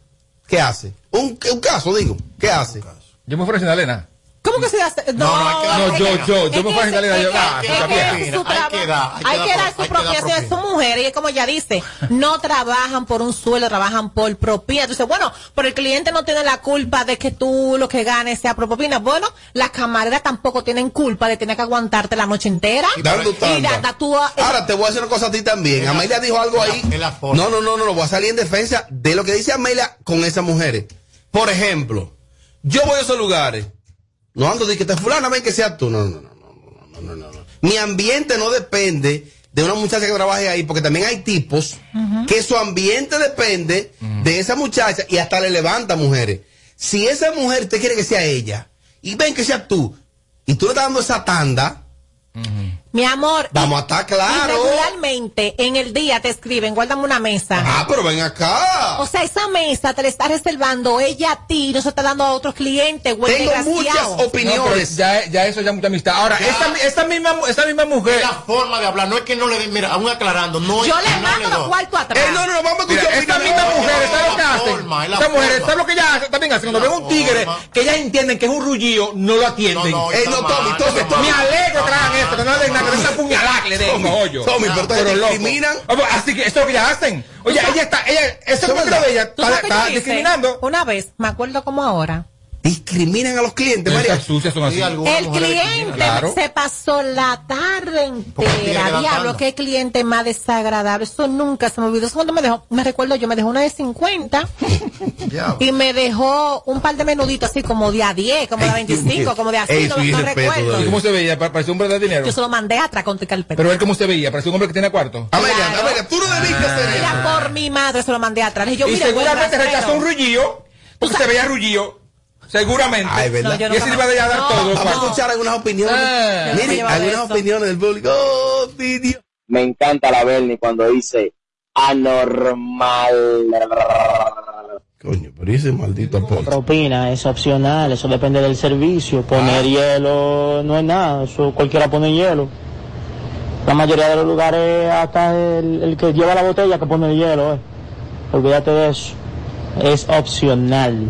[SPEAKER 2] ¿qué hace? Un, un caso, digo, ¿qué hace?
[SPEAKER 3] Yo me ofrecí en Elena.
[SPEAKER 24] ¿Cómo que se hace? No,
[SPEAKER 1] No, no,
[SPEAKER 3] yo, yo, yo me en
[SPEAKER 24] ese-
[SPEAKER 3] Elena. Yo, ah,
[SPEAKER 24] su
[SPEAKER 1] Hay que dar, hay que
[SPEAKER 24] su propia
[SPEAKER 1] propina.
[SPEAKER 24] son mujeres y es como ella dice, no trabajan por un sueldo, trabajan por propina. Entonces, bueno, pero el cliente no tiene la culpa de que tú lo que ganes sea por propina. Bueno, las camareras tampoco tienen culpa de tener que aguantarte la noche entera.
[SPEAKER 2] Dando
[SPEAKER 24] Y
[SPEAKER 2] tanda.
[SPEAKER 24] da- da tú-
[SPEAKER 2] Ahora te voy a decir una cosa a ti también. Amelia dijo algo ahí. No, no, no, no, no, voy a salir en defensa de lo que dice Amelia con esas mujeres. Por ejemplo, yo voy a esos lugares. No ando de que te fulana, ven que seas tú. No, no, no, no, no, no, no, no. Mi ambiente no depende de una muchacha que trabaje ahí, porque también hay tipos que su ambiente depende de esa muchacha y hasta le levanta mujeres. Si esa mujer te quiere que sea ella y ven que sea tú y tú le estás dando esa tanda,
[SPEAKER 24] Mi amor.
[SPEAKER 2] Vamos a estar claros.
[SPEAKER 24] Y regularmente en el día te escriben, guárdame una mesa.
[SPEAKER 2] Ah, pero ven acá.
[SPEAKER 24] O sea, esa mesa te la está reservando ella a ti, no se está dando a otros clientes, güey.
[SPEAKER 2] Tengo muchas opiniones.
[SPEAKER 3] No, ya, ya eso ya mucha amistad. Ahora, esta, esta misma, esta misma mujer.
[SPEAKER 1] Es la forma de hablar, no es que no le den, mira, aún aclarando, no
[SPEAKER 24] Yo
[SPEAKER 1] es
[SPEAKER 24] le
[SPEAKER 1] que no
[SPEAKER 24] mando los cuartos atrás.
[SPEAKER 2] Eh, no, no, no, vamos a
[SPEAKER 3] Mira,
[SPEAKER 2] escuchar
[SPEAKER 3] esta misma mujer, ¿sabes lo que
[SPEAKER 1] la
[SPEAKER 3] Esta mujer. ¿sabes lo que ella hace? También hacen. Cuando ven un tigre que ellas entienden que es un rullío, no lo atienden.
[SPEAKER 1] No, no,
[SPEAKER 2] Eh, no, Tommy, Tommy.
[SPEAKER 3] Me alegro que hagan esto, que no le den nada, una puñalada le den,
[SPEAKER 2] Tommy,
[SPEAKER 3] coño.
[SPEAKER 2] Tommy, pero
[SPEAKER 3] loco.
[SPEAKER 2] discriminan.
[SPEAKER 3] Vamos, Así que esto es lo que ellas hacen. Oye, ella está, ella, ese
[SPEAKER 2] Eso es
[SPEAKER 3] comentario
[SPEAKER 2] verdad.
[SPEAKER 3] de ella
[SPEAKER 24] ¿Tú
[SPEAKER 3] está, discriminando.
[SPEAKER 24] Una vez, me acuerdo como ahora.
[SPEAKER 2] Discriminan a los clientes, María.
[SPEAKER 3] Sucias son así.
[SPEAKER 24] El cliente.
[SPEAKER 3] Claro.
[SPEAKER 24] se pasó la tarde entera. Diablo, qué cliente más desagradable. Eso nunca se me olvidó. Eso cuando me dejó, me recuerdo yo, me dejó una de 50
[SPEAKER 1] Ya. [LAUGHS]
[SPEAKER 24] y me dejó un par de menuditos así como de a 10, como de a
[SPEAKER 2] Ey,
[SPEAKER 24] 25, como de así,
[SPEAKER 2] ey,
[SPEAKER 24] no, recuerdo.
[SPEAKER 3] ¿Cómo se veía? Pa- Parecía un hombre de dinero.
[SPEAKER 24] Yo se lo mandé atrás con tu carpeta.
[SPEAKER 3] Pero él, ¿cómo se veía? Parecía un hombre que tiene cuarto.
[SPEAKER 2] Amelia,
[SPEAKER 24] Claro.
[SPEAKER 2] Amelia, tú no debiste hacer eso.
[SPEAKER 24] Mira, por mi madre se lo mandé atrás. Y yo,
[SPEAKER 3] Y
[SPEAKER 24] mira, buen
[SPEAKER 3] seguramente rechazó un rullío, porque se veía rullío. Seguramente.
[SPEAKER 2] Ay, ¿verdad?
[SPEAKER 24] No, yo
[SPEAKER 3] y a dar
[SPEAKER 24] No,
[SPEAKER 3] todo.
[SPEAKER 2] Vamos a escuchar algunas opiniones.
[SPEAKER 3] Ah.
[SPEAKER 24] No me
[SPEAKER 2] Miren, algunas opiniones del público. Oh.
[SPEAKER 25] Me encanta la Bernie cuando dice anormal.
[SPEAKER 2] Coño, pero ese maldito aporte.
[SPEAKER 26] Propina es opcional, eso depende del servicio. Poner hielo no es nada, eso cualquiera pone hielo. La mayoría de los lugares, hasta el, el que lleva la botella que pone el hielo, eh. Olvídate de eso. Es opcional.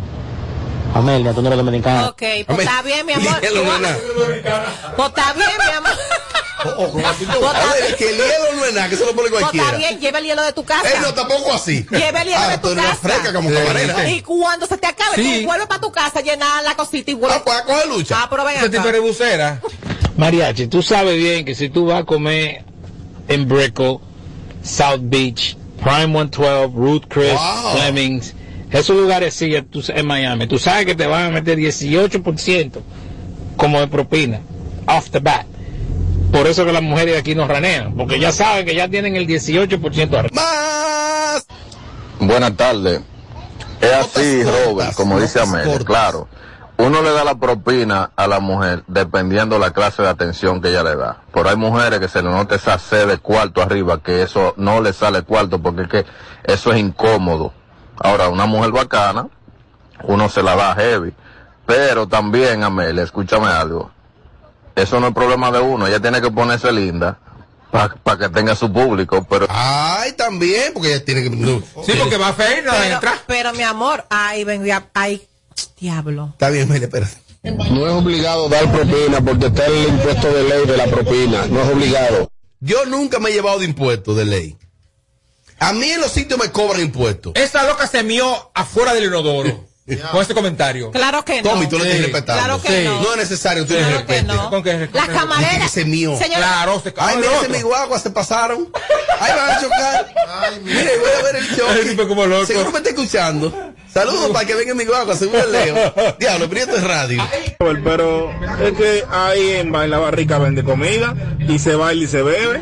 [SPEAKER 26] Amelia, tú no eres dominicana.
[SPEAKER 24] Ok, pues está bien, mi amor. Pues está bien, mi amor. [LAUGHS]
[SPEAKER 2] Oh, oh, como así,
[SPEAKER 24] Pues
[SPEAKER 2] que el hielo no es nada, que se lo pone
[SPEAKER 24] Pues
[SPEAKER 2] cualquiera.
[SPEAKER 24] está bien, lleva el hielo de tu casa.
[SPEAKER 2] Eh, no, tampoco así.
[SPEAKER 24] Lleva el hielo
[SPEAKER 2] Ah,
[SPEAKER 24] de
[SPEAKER 2] tú
[SPEAKER 24] tu casa.
[SPEAKER 2] fresca como camarera.
[SPEAKER 24] Y cuando se te acabe,
[SPEAKER 3] Sí.
[SPEAKER 24] tú vuelves para tu casa, llenar la cosita y vuelves.
[SPEAKER 2] Ah, pues a coger lucha.
[SPEAKER 24] Ah, pero ven
[SPEAKER 3] tipo
[SPEAKER 24] acá.
[SPEAKER 3] de bucera.
[SPEAKER 26] Mariachi, tú sabes bien que si tú vas a comer en Brickell, South Beach, Prime 112, Ruth Chris,
[SPEAKER 2] Wow.
[SPEAKER 26] Flemings, esos lugares sí tú- en Miami, tú sabes que te van a meter 18% como de propina, off the bat. Por eso que las mujeres de aquí nos ranean, porque ya saben que ya tienen el 18% arriba.
[SPEAKER 2] Más.
[SPEAKER 27] Buenas tardes. Es así, Robert, como dice
[SPEAKER 2] cortas.
[SPEAKER 27] claro. Uno le da la propina a la mujer dependiendo la clase de atención que ella le da. Pero hay mujeres que se le nota esa sed de cuarto arriba, que eso no le sale cuarto porque es que eso es incómodo. Ahora, una mujer bacana, uno se la da heavy. Pero también, Amelia, escúchame algo. Eso no es problema de uno, ella tiene que ponerse linda para que tenga su público, pero...
[SPEAKER 2] Ay, también, porque ella tiene que.
[SPEAKER 3] Sí, porque va a feir, no
[SPEAKER 24] Pero,
[SPEAKER 3] entra.
[SPEAKER 24] pero mi amor, ay, ven, ya- ay, diablo.
[SPEAKER 2] Está bien, Amelia, espérate.
[SPEAKER 25] No es obligado dar propina porque está el impuesto de ley de la propina. No es obligado.
[SPEAKER 2] Yo nunca me he llevado de impuestos de ley. A mí en los sitios me cobran impuestos.
[SPEAKER 3] Esa loca se mió afuera del inodoro. [LAUGHS] Con este comentario.
[SPEAKER 24] Claro que no.
[SPEAKER 2] Tommy, tú lo tienes
[SPEAKER 3] Sí.
[SPEAKER 2] respetando.
[SPEAKER 24] Claro que no.
[SPEAKER 2] No es necesario, tú le
[SPEAKER 24] Claro que
[SPEAKER 2] respetes.
[SPEAKER 24] no.
[SPEAKER 3] ¿Con qué?
[SPEAKER 24] Las camareras.
[SPEAKER 2] se mío.
[SPEAKER 24] Señora,
[SPEAKER 3] Claro, se
[SPEAKER 2] Ay, mira ese mi guagua, se pasaron. Ay, van a chocar. Mire, voy a ver el [LAUGHS] show. Seguro me está escuchando. Saludos para que venga mi guagua, seguro el Leo. Diablo, pero esto es radio.
[SPEAKER 25] Pero es que ahí en, en la barrica vende comida y se baila y se bebe.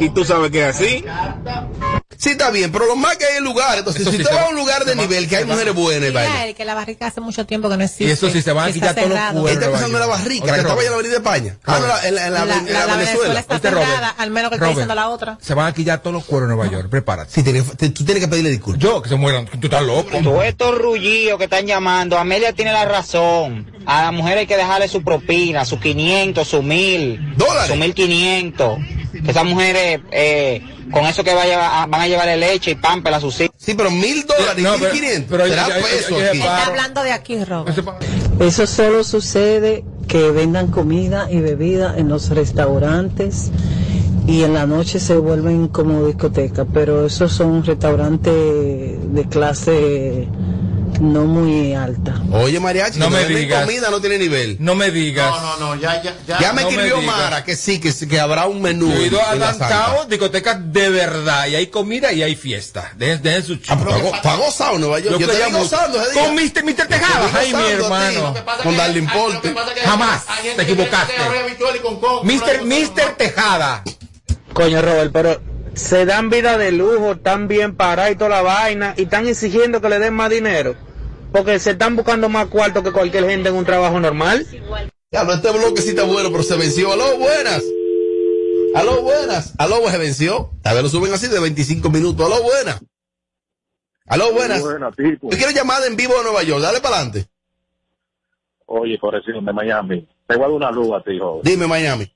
[SPEAKER 25] Y tú sabes que es así.
[SPEAKER 2] Sí, está bien, pero lo más que hay es lugares. Entonces,
[SPEAKER 3] Eso
[SPEAKER 2] si
[SPEAKER 3] sí
[SPEAKER 2] usted va a un lugar de nivel que hay mujeres buenas, vaya.
[SPEAKER 24] que la barrica hace mucho tiempo que no existe.
[SPEAKER 3] Y eso sí, se van a quitar todos los cuernos.
[SPEAKER 2] Está pensando en la barrica,
[SPEAKER 3] Otra
[SPEAKER 2] que estaba en la avenida España. Ah, no, la- en la, en la-
[SPEAKER 24] La,
[SPEAKER 2] en
[SPEAKER 24] la-
[SPEAKER 2] la
[SPEAKER 24] la Venezuela está cerrada, al menos que está diciendo la otra.
[SPEAKER 3] Se van a quitar todos los cueros en Nueva York. Prepárate.
[SPEAKER 2] Sí, tiene- te- tú tienes que pedirle disculpas.
[SPEAKER 3] Yo, que se mueran. Tú estás loco.
[SPEAKER 26] Todos estos rullillos que están llamando, Amelia tiene la razón. A la mujer hay que dejarle su propina, su 500, su 1000,
[SPEAKER 2] ¿Dólares?
[SPEAKER 26] su 1500. Que esas mujeres, eh, con eso que va a llevar- van a llevarle leche y pámpela a sus hijos.
[SPEAKER 2] Sí, pero mil dólares,
[SPEAKER 3] No,
[SPEAKER 2] mil
[SPEAKER 3] pero-
[SPEAKER 2] quinientos.
[SPEAKER 24] Está hablando de aquí, Robert.
[SPEAKER 28] Eso solo sucede que vendan comida y bebida en los restaurantes y en la noche se vuelven como discoteca, pero esos son restaurantes de clase no muy alta.
[SPEAKER 2] Oye, mariachi,
[SPEAKER 3] No me digas.
[SPEAKER 2] comida no tiene nivel.
[SPEAKER 3] No me digas.
[SPEAKER 1] No, no, no, ya, ya, ya.
[SPEAKER 2] Ya me
[SPEAKER 3] no
[SPEAKER 2] escribió. Mara que sí, que, que habrá un menú.
[SPEAKER 3] Yo he ido a downtown, discotecas de verdad. Y hay comida y hay fiesta. Dejen, dejen su
[SPEAKER 2] Ah,
[SPEAKER 3] chico.
[SPEAKER 2] pero está go- está gozado Nueva York. Yo
[SPEAKER 3] que
[SPEAKER 2] estoy gozando ese día.
[SPEAKER 3] Con Mr. Mr. Tejada. Ay, mi hermano.
[SPEAKER 2] Con darle importe.
[SPEAKER 3] Jamás te equivocaste. Mister, Mister Tejada.
[SPEAKER 26] Coño, Robert, pero se dan vida de lujo, están bien parados y toda la vaina, y están exigiendo que le den más dinero. Porque se están buscando más cuarto que cualquier gente en un trabajo normal.
[SPEAKER 2] Ya, no, este bloque sí está bueno, pero se venció. Aló, buenas. Aló, buenas. Aló, se venció. A ver, lo suben así de 25 minutos. Aló, buenas. Aló, buenas.
[SPEAKER 29] Buenas, tipo.
[SPEAKER 2] ¿Tú quieres llamada en vivo de Nueva York? Dale para adelante.
[SPEAKER 29] Oye, corrección de Miami. Te voy a dar una luz a ti, joven.
[SPEAKER 2] Dime, Miami.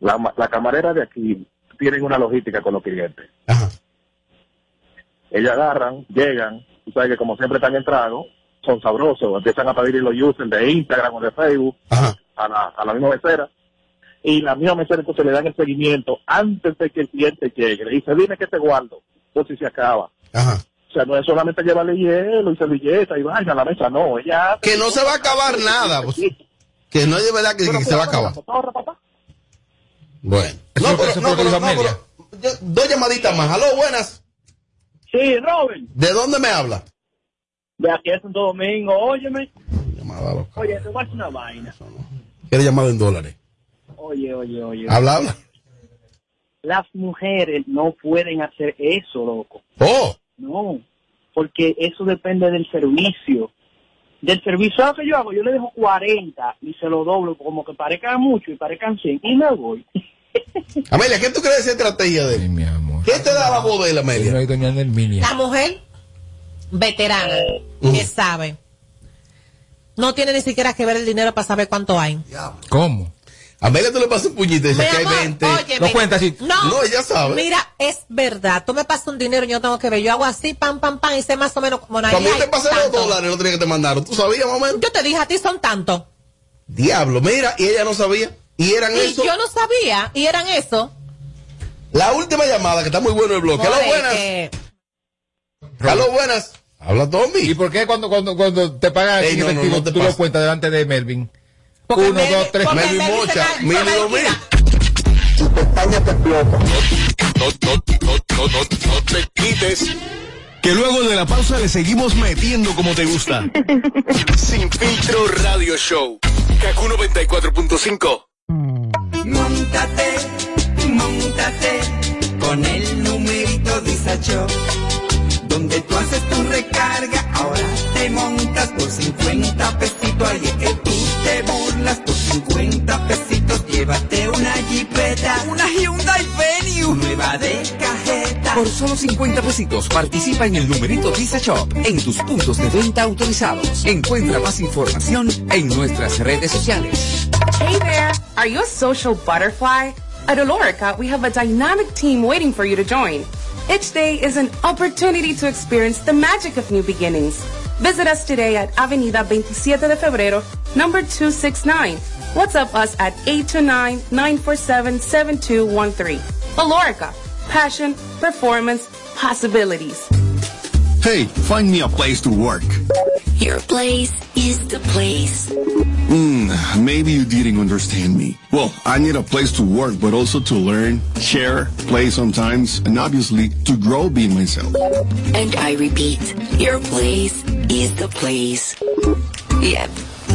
[SPEAKER 29] La, la camarera de aquí tienen una logística con los clientes. Ellos agarran, llegan, tú sabes que como siempre están en trago, son sabrosos, empiezan a pedir los users de Instagram o de Facebook a la, a la misma mesera. Y la misma mesera entonces le dan el seguimiento antes de que el cliente llegue. Le dice, dime que te guardo, por si se acaba. O sea, no es solamente llevarle hielo y servilleta y vaina a la mesa, no. Ella
[SPEAKER 2] Que no se va a acabar nada. pues. que no es de verdad que, que se va a acabar. Bueno. No, pero, no, pero, no, pero- yo- dos llamaditas más. Aló, buenas.
[SPEAKER 30] Sí, Robin,
[SPEAKER 2] ¿De dónde me habla?
[SPEAKER 30] de aquí a Santo Domingo, óyeme. Oye, te voy a hacer una vaina.
[SPEAKER 2] Quiere llamado en dólares.
[SPEAKER 30] Oye, oye, oye.
[SPEAKER 2] Habla, habla.
[SPEAKER 30] Las mujeres no pueden hacer eso, loco.
[SPEAKER 2] Oh.
[SPEAKER 30] No, porque eso depende del servicio. Del servicio ¿sabes lo que yo hago, yo le dejo 40 y se lo doblo como que parezcan mucho y parezcan 100 y me voy.
[SPEAKER 2] Amelia, ¿qué tú crees de esa estrategia de él? ¿Qué te da la voz de él, Amelia?
[SPEAKER 3] No hay doña Nerminia.
[SPEAKER 24] La mujer veterana que sabe no tiene ni siquiera que ver el dinero para saber cuánto hay.
[SPEAKER 3] ¿Cómo?
[SPEAKER 2] Amelia tú le pasas un puñito y dice que hay
[SPEAKER 24] amor,
[SPEAKER 2] 20.
[SPEAKER 24] óyeme. No,
[SPEAKER 2] No, ella sabe.
[SPEAKER 24] Mira, es verdad. Tú me pasas un dinero y yo tengo que ver. Yo hago así, pam, pam, pam, y sé más o menos como nadie.
[SPEAKER 2] También te pasé los dólares, no tenía que te mandaron. ¿Tú sabías más o menos?
[SPEAKER 24] Yo te dije a ti son tantos.
[SPEAKER 2] Diablo, mira, y ella no sabía. Y eran
[SPEAKER 24] Y
[SPEAKER 2] eso.
[SPEAKER 24] yo no sabía. Y eran eso.
[SPEAKER 2] La última llamada, que está muy bueno el bloque. Aló,
[SPEAKER 24] Joder,
[SPEAKER 2] buenas.
[SPEAKER 24] que-
[SPEAKER 2] Aló, buenas. Habla Tommy.
[SPEAKER 3] ¿Y por qué cuando, cuando, cuando te pagan
[SPEAKER 2] Ey,
[SPEAKER 3] en
[SPEAKER 2] no,
[SPEAKER 3] efectivo,
[SPEAKER 2] no te
[SPEAKER 3] tú lo cuentas delante de Melvin?
[SPEAKER 2] Porque
[SPEAKER 3] Uno,
[SPEAKER 2] Melvin-
[SPEAKER 3] dos, tres.
[SPEAKER 2] Melvin Melvin mocha, mil y dos mil.
[SPEAKER 9] No, no, no, no, no, no te quites. Que luego de la pausa le seguimos metiendo como te gusta. [LAUGHS] Sin filtro radio show. Kaku 94.5.
[SPEAKER 17] Montate, montate con el numerito Disacho. Donde tú haces tu recarga, ahora te montas por 50 pesitos. Ahí es que tú te burlas por 50 pesitos. Llévate una jipeta, una Hyundai Venue, nueva de cajeta.
[SPEAKER 11] Por solo 50 pesitos participa en el numerito Visa Shop en tus puntos de venta autorizados. Encuentra más información en nuestras redes sociales.
[SPEAKER 22] Hey there! Are you a social butterfly? At Olorica, we have a dynamic team waiting for you to join. Each day is an opportunity to experience the magic of new beginnings. Visit us today at Avenida 27 de Febrero, number 269. WhatsApp us at 829-947-7213. Olorica, passion, performance, possibilities.
[SPEAKER 9] Hey, find me a place to work.
[SPEAKER 18] Your place is the place.
[SPEAKER 9] Hmm, maybe you didn't understand me. Well, I need a place to work, but also to learn, share, play sometimes, and obviously to grow being myself.
[SPEAKER 18] And I repeat, your place is the place. Yep,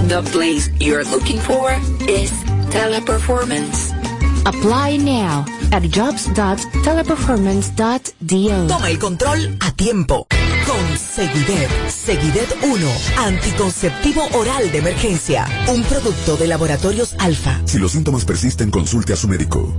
[SPEAKER 18] the place you're looking for is teleperformance.
[SPEAKER 19] Apply now at jobs.teleperformance.do.
[SPEAKER 31] Toma el control a tiempo. Con Seguidet. Seguidet 1. Anticonceptivo oral de emergencia. Un producto de laboratorios alfa.
[SPEAKER 32] Si los síntomas persisten, consulte a su médico.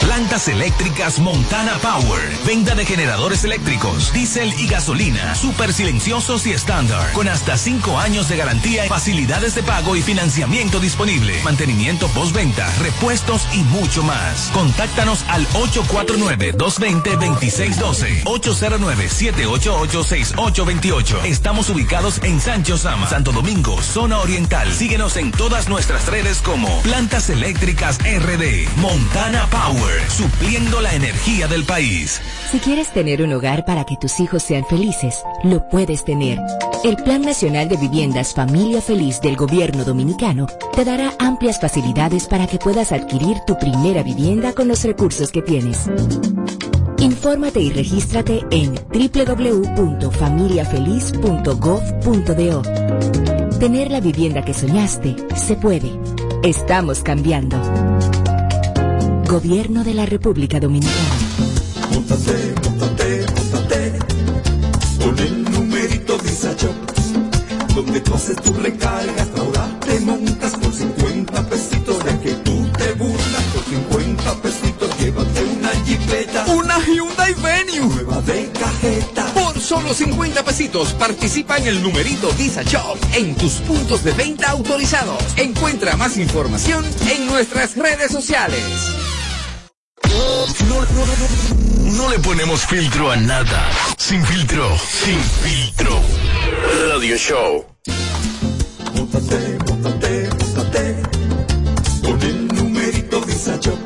[SPEAKER 16] Plantas eléctricas Montana Power. Venta de generadores eléctricos, diésel y gasolina. Súper silenciosos y estándar. Con hasta 5 años de garantía, facilidades de pago y financiamiento disponible. Mantenimiento postventa, repuestos y mucho más. Contáctanos al 849-220-2612. 809-788-6828. Estamos ubicados en Sancho Sama, Santo Domingo, zona oriental. Síguenos en todas nuestras redes como Plantas Eléctricas RD. Montana Power. Supliendo la energía del país.
[SPEAKER 12] Si quieres tener un hogar para que tus hijos sean felices, lo puedes tener. El Plan Nacional de Viviendas Familia Feliz del Gobierno Dominicano te dará amplias facilidades para que puedas adquirir tu primera vivienda con los recursos que tienes. Infórmate y regístrate en www.familiafeliz.gov.do. Tener la vivienda que soñaste se puede. Estamos cambiando. Gobierno de la República Dominicana.
[SPEAKER 17] Móntate, móntate, móntate con el numerito Disacho. Donde tú haces tu recarga, ahora te montas por 50 pesitos de que tú te burlas por 50 pesitos, llévate una jipeta,
[SPEAKER 11] Una Hyundai Venue.
[SPEAKER 17] nueva de cajeta.
[SPEAKER 11] Por solo 50 pesitos participa en el numerito Visa Shop en tus puntos de venta autorizados. Encuentra más información en nuestras redes sociales.
[SPEAKER 10] No, no, no, no le ponemos filtro a nada. Sin filtro, sin filtro. Radio Show.
[SPEAKER 17] Móntate, móntate, móntate con el numerito Visa Shop,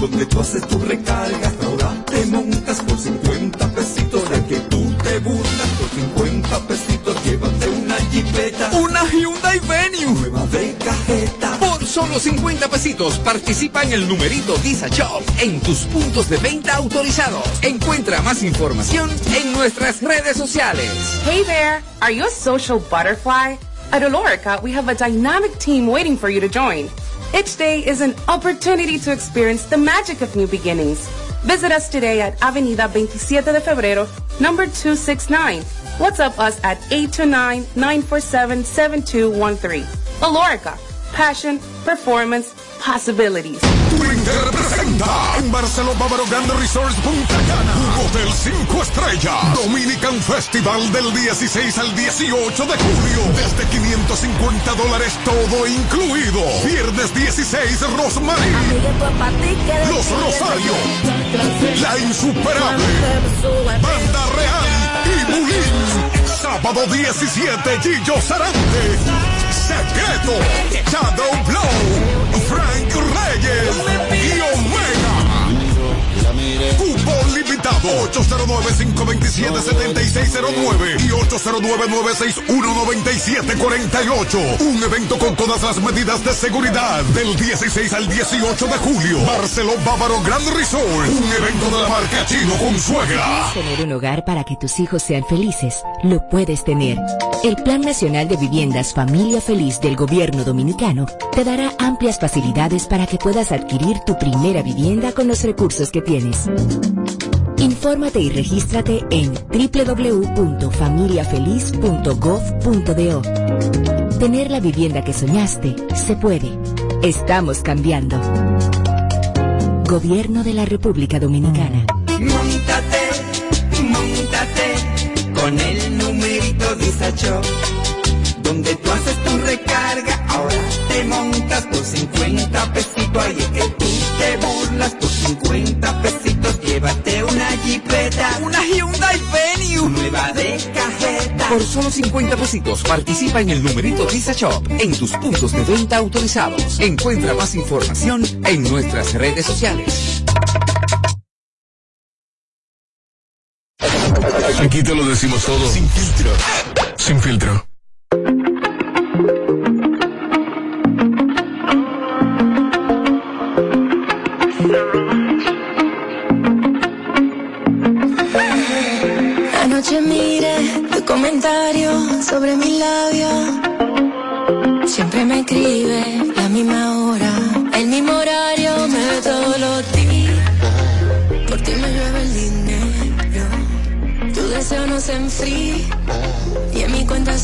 [SPEAKER 17] donde tú haces tu recarga, ahora te montas por 50 pesitos, de que tú te burlas por 50 pesitos, llévate una jipeta,
[SPEAKER 11] Una Hyundai Venue.
[SPEAKER 17] nueva de cajeta.
[SPEAKER 11] Solo 50 pesitos participa en el numerito Visa Shop en tus puntos de venta autorizados. Encuentra más información en nuestras redes sociales.
[SPEAKER 22] Hey there! Are you a social butterfly? At Olorica, we have a dynamic team waiting for you to join. Each day is an opportunity to experience the magic of new beginnings. Visit us today at Avenida 27 de Febrero, number 269. WhatsApp us at 829-947-7213. Olorica, passion, performance, possibilities.
[SPEAKER 10] Twitter presenta en Barcelona Bávaro Grande Resorts Punta Cana. Un hotel 5 estrellas. Dominican Festival del 16 al 18 de julio. Desde 550 dólares todo incluido. Viernes 16 Rosmarie. Los Rosarios. La Insuperable. Banda Real y Bulín. Sábado 17 Gillo Sarante. Shadow Blow. Limitado 809-527-7609 y 809-961-9748. Un evento con todas las medidas de seguridad del 16 al 18 de julio. Barceló Bávaro Grand Resort. Un evento de la marca Chino con suegra.
[SPEAKER 12] Tener un hogar para que tus hijos sean felices, lo puedes tener. El Plan Nacional de Viviendas Familia Feliz del Gobierno Dominicano te dará amplias facilidades para que puedas adquirir tu primera vivienda con los recursos que tienes. Infórmate y regístrate en www.familiafeliz.gov.do. Tener la vivienda que soñaste se puede. Estamos cambiando. Gobierno de la República Dominicana.
[SPEAKER 17] Móntate, móntate con el numerito Visa Shop, donde tú haces tu recarga, ahora te montas por 50 pesitos, ahí es que tú te burlas por 50 pesitos, llévate una jipeta,
[SPEAKER 11] Una Hyundai Venue.
[SPEAKER 17] nueva de cajeta.
[SPEAKER 11] Por solo 50 pesitos participa en el numerito Visa Shop en tus puntos de venta autorizados. Encuentra más información en nuestras redes sociales.
[SPEAKER 10] Aquí te lo decimos todo. Sin filtro. Sin filtro.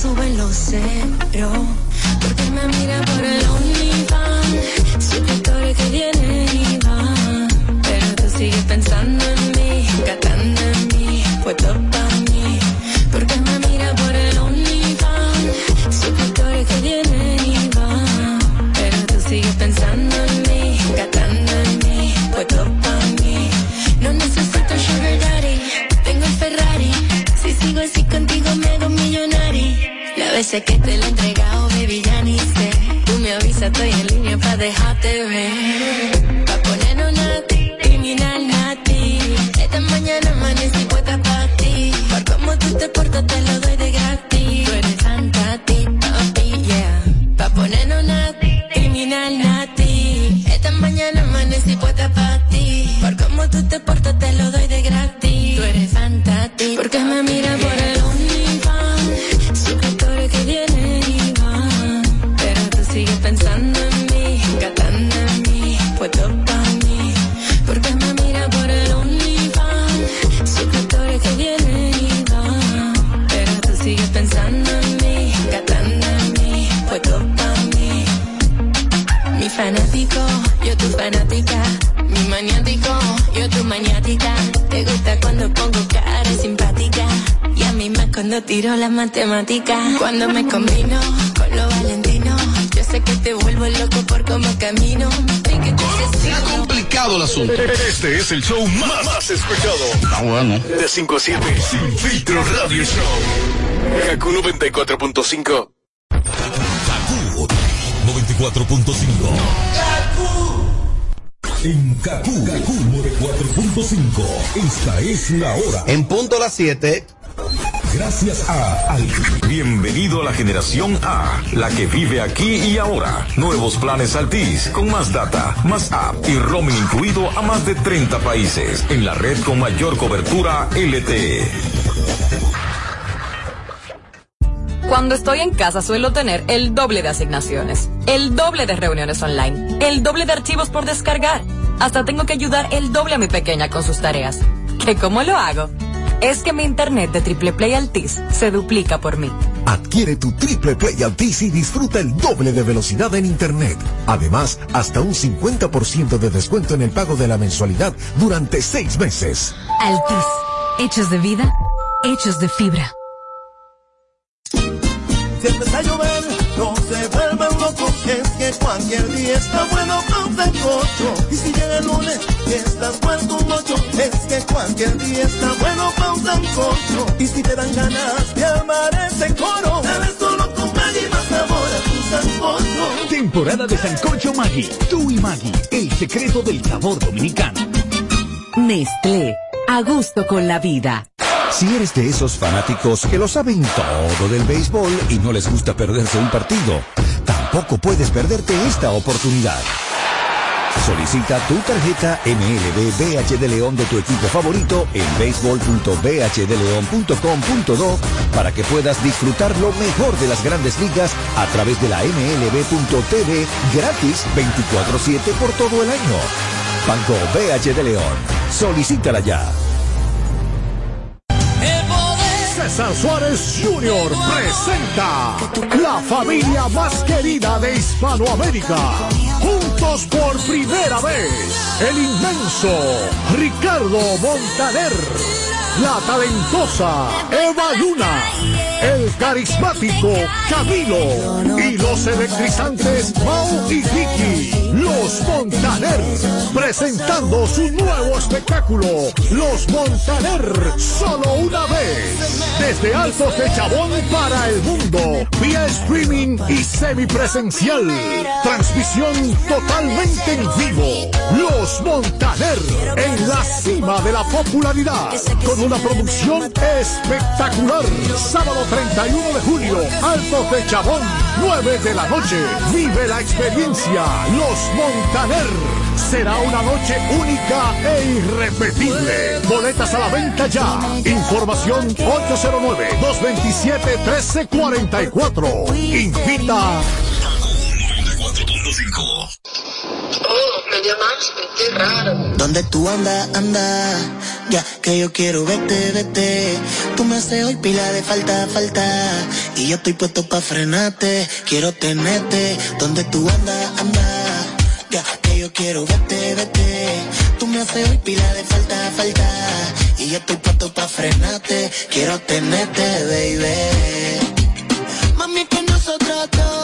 [SPEAKER 18] Suben los ceros. Que te lo he entregado, baby, ya ni sé. Tú me avisas, estoy en línea pa' dejarte Cuando me combino con lo valentino. Yo sé que te vuelvo loco por cómo camino.
[SPEAKER 9] Se ha complicado el asunto. Este es el show más, más escuchado.
[SPEAKER 2] Ah, bueno.
[SPEAKER 9] De 5 a 7. Sin filtro radio show. Kaku 94.5.
[SPEAKER 33] 94.5. En Kaku, Kaku 94.5. Esta es la hora.
[SPEAKER 2] En punto a las 7.
[SPEAKER 33] Gracias a Al.
[SPEAKER 16] Bienvenido a la generación A, la que vive aquí y ahora. Nuevos planes Altis, con más data, más app y roaming incluido a más de 30 países, en la red con mayor cobertura LTE.
[SPEAKER 34] Cuando estoy en casa suelo tener el doble de asignaciones, el doble de reuniones online, el doble de archivos por descargar. Hasta tengo que ayudar el doble a mi pequeña con sus tareas. ¿Que cómo lo hago? Es que mi internet de Triple Play Altis se duplica por mí.
[SPEAKER 35] Adquiere tu Triple Play Altis y disfruta el doble de velocidad en Internet. Además, hasta un 50% de descuento en el pago de la mensualidad durante seis meses.
[SPEAKER 36] Altis. Hechos de vida, hechos de fibra.
[SPEAKER 37] Si que cualquier día está bueno un sancocho. Y si llega el lunes y estás muerto un ocho, es que cualquier día está bueno un sancocho. Y si te dan ganas de amar ese coro, debes solo con Maggi más sabor a tu sancocho.
[SPEAKER 38] Temporada de Sancocho Maggi. Tú y Maggi, el secreto del sabor dominicano.
[SPEAKER 39] Nestlé, a gusto con la vida.
[SPEAKER 40] Si eres de esos fanáticos que lo saben todo del béisbol y no les gusta perderse un partido, tampoco puedes perderte esta oportunidad. Solicita tu tarjeta MLB BH de León de tu equipo favorito en béisbol.bhdeleon.com.do para que puedas disfrutar lo mejor de las grandes ligas a través de la MLB.tv gratis 24-7 por todo el año. Banco BH de León. Solicítala ya.
[SPEAKER 41] César Suárez Jr. presenta la familia más querida de Hispanoamérica. Juntos por primera vez, el inmenso Ricardo Montaner, la talentosa Eva Luna, el carismático Camilo y los electrizantes Mau y Vicky, los Montaner, presentando su nuevo espectáculo, Los Montaner, solo una vez, desde Altos de Chabón para el mundo, vía streaming y semipresencial, transmisión totalmente en vivo, Los Montaner, en la cima de la popularidad, con una producción espectacular, sábado 31 de julio, Altos de Chabón, 9 de la noche. Vive la experiencia Los Montaner. Será una noche única e irrepetible. Boletas a la venta ya. Información 809-227-1344. Invita.
[SPEAKER 42] Oh, me llamaste, qué raro.
[SPEAKER 37] Donde tú andas, anda, ya que yo quiero verte, vete. Tú me haces hoy pila de falta, falta. Y yo estoy puesto pa' frenarte, quiero tenerte. Donde tú andas, anda, que yo quiero verte, vete. Tú me haces hoy pila de falta, falta. Y yo estoy puesto pa' frenarte, quiero tenerte, baby. Mami, que nosotros dos, si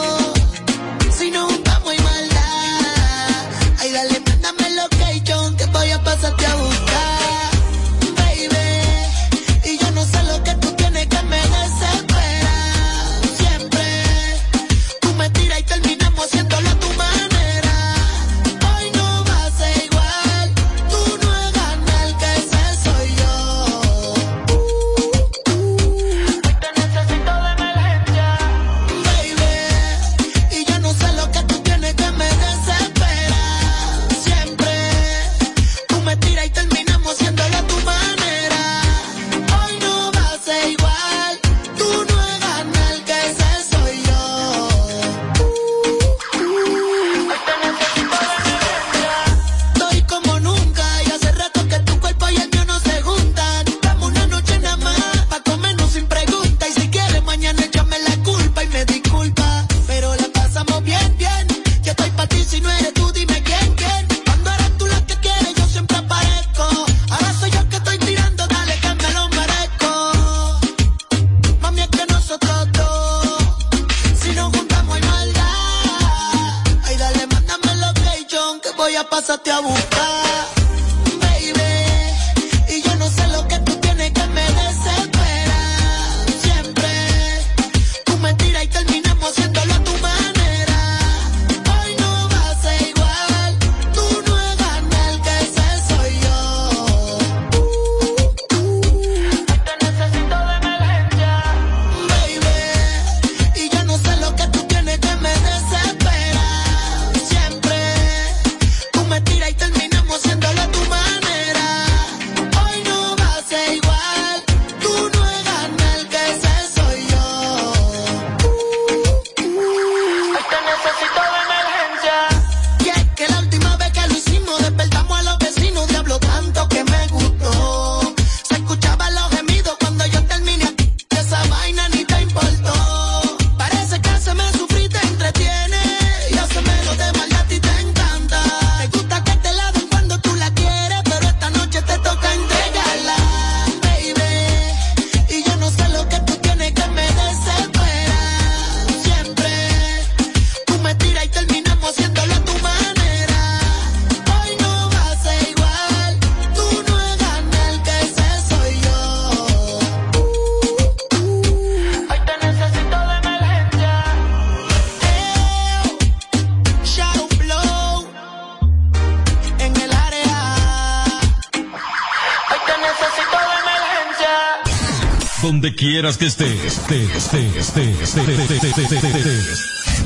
[SPEAKER 9] quieras que estés. Esté, esté, esté,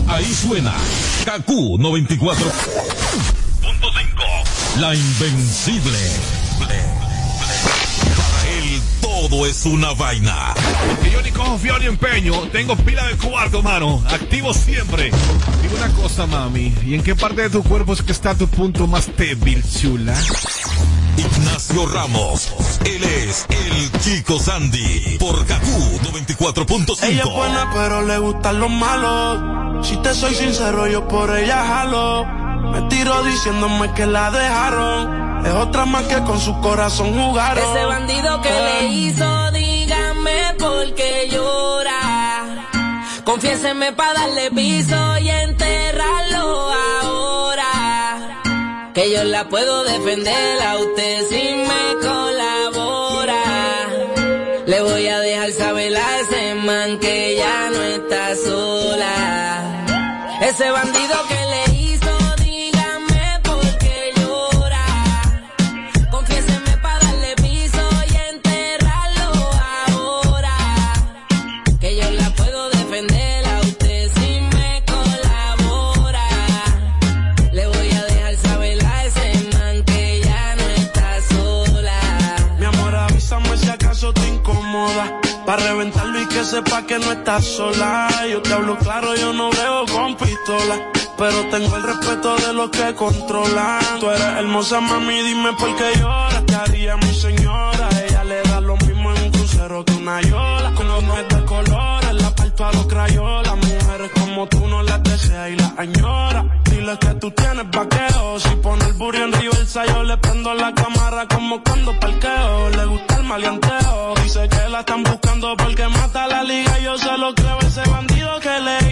[SPEAKER 9] Ahí suena KQ 94.5. La invencible. El todo es una vaina.
[SPEAKER 43] Que yo ni cojo fiel ni empeño. Tengo pila de cuarto, mano. Activo siempre. Dime una cosa, mami. ¿Y en qué parte de tu cuerpo es que está tu punto más débil, chula?
[SPEAKER 9] Ignacio Ramos él es el Chico Sandy. Por Kaku 94.5.
[SPEAKER 44] Ella es buena, pero le gustan los malos. Si te soy sincero, yo por ella jalo. Me tiro diciéndome que la dejaron. Es otra más que con su corazón jugaron.
[SPEAKER 45] Ese bandido que le hizo, dígame por qué llora. Confiéseme para darle piso y enterrarlo ahora. Que yo la puedo defender a usted si me colabora. Le voy a dejar saber a ese man que ya no está sola. Ese bandido que
[SPEAKER 44] sepa que no estás sola. Yo te hablo claro, yo no veo con pistola. Pero tengo el respeto de los que controlan. Tú eres hermosa, mami, dime por qué lloras. Te haría mi señora. Ella le da lo mismo en un crucero que una yola. Con los de colores, la parto a los crayolas. Mujeres como tú no las deseas y las añora. Dile que tú tienes vaqueo. Si pone el burro en reversa, yo le prendo la cámara como cuando parqueo. Le gusta el maleanteo. Dice que la están buscando porque mata la liga. Yo se lo creo ese bandido que le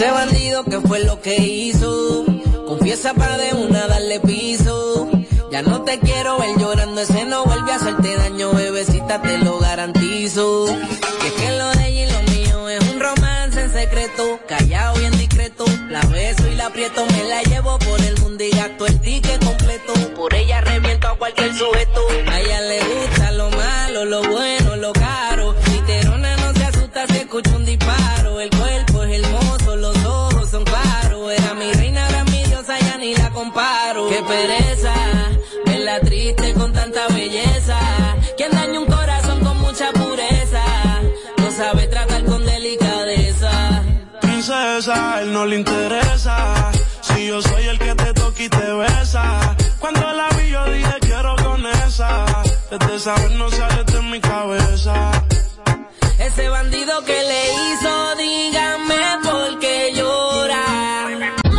[SPEAKER 44] ese
[SPEAKER 45] bandido que fue lo que hizo, confiesa para de una darle piso. Ya no te quiero ver llorando, ese no vuelve a hacerte daño, bebecita, te lo garantizo. Y es que lo de ella y lo mío es un romance en secreto, callado y en discreto. La beso y la aprieto, me la llevo por el mundo y gasto el ticket completo. Por ella reviento a cualquier sujeto. A ella
[SPEAKER 44] Princesa, él no le interesa. Si yo soy el que te toca y te besa. Cuando la vi yo dije quiero con esa. Desde saber no sale de mi cabeza.
[SPEAKER 45] Ese bandido que le hizo, dígame.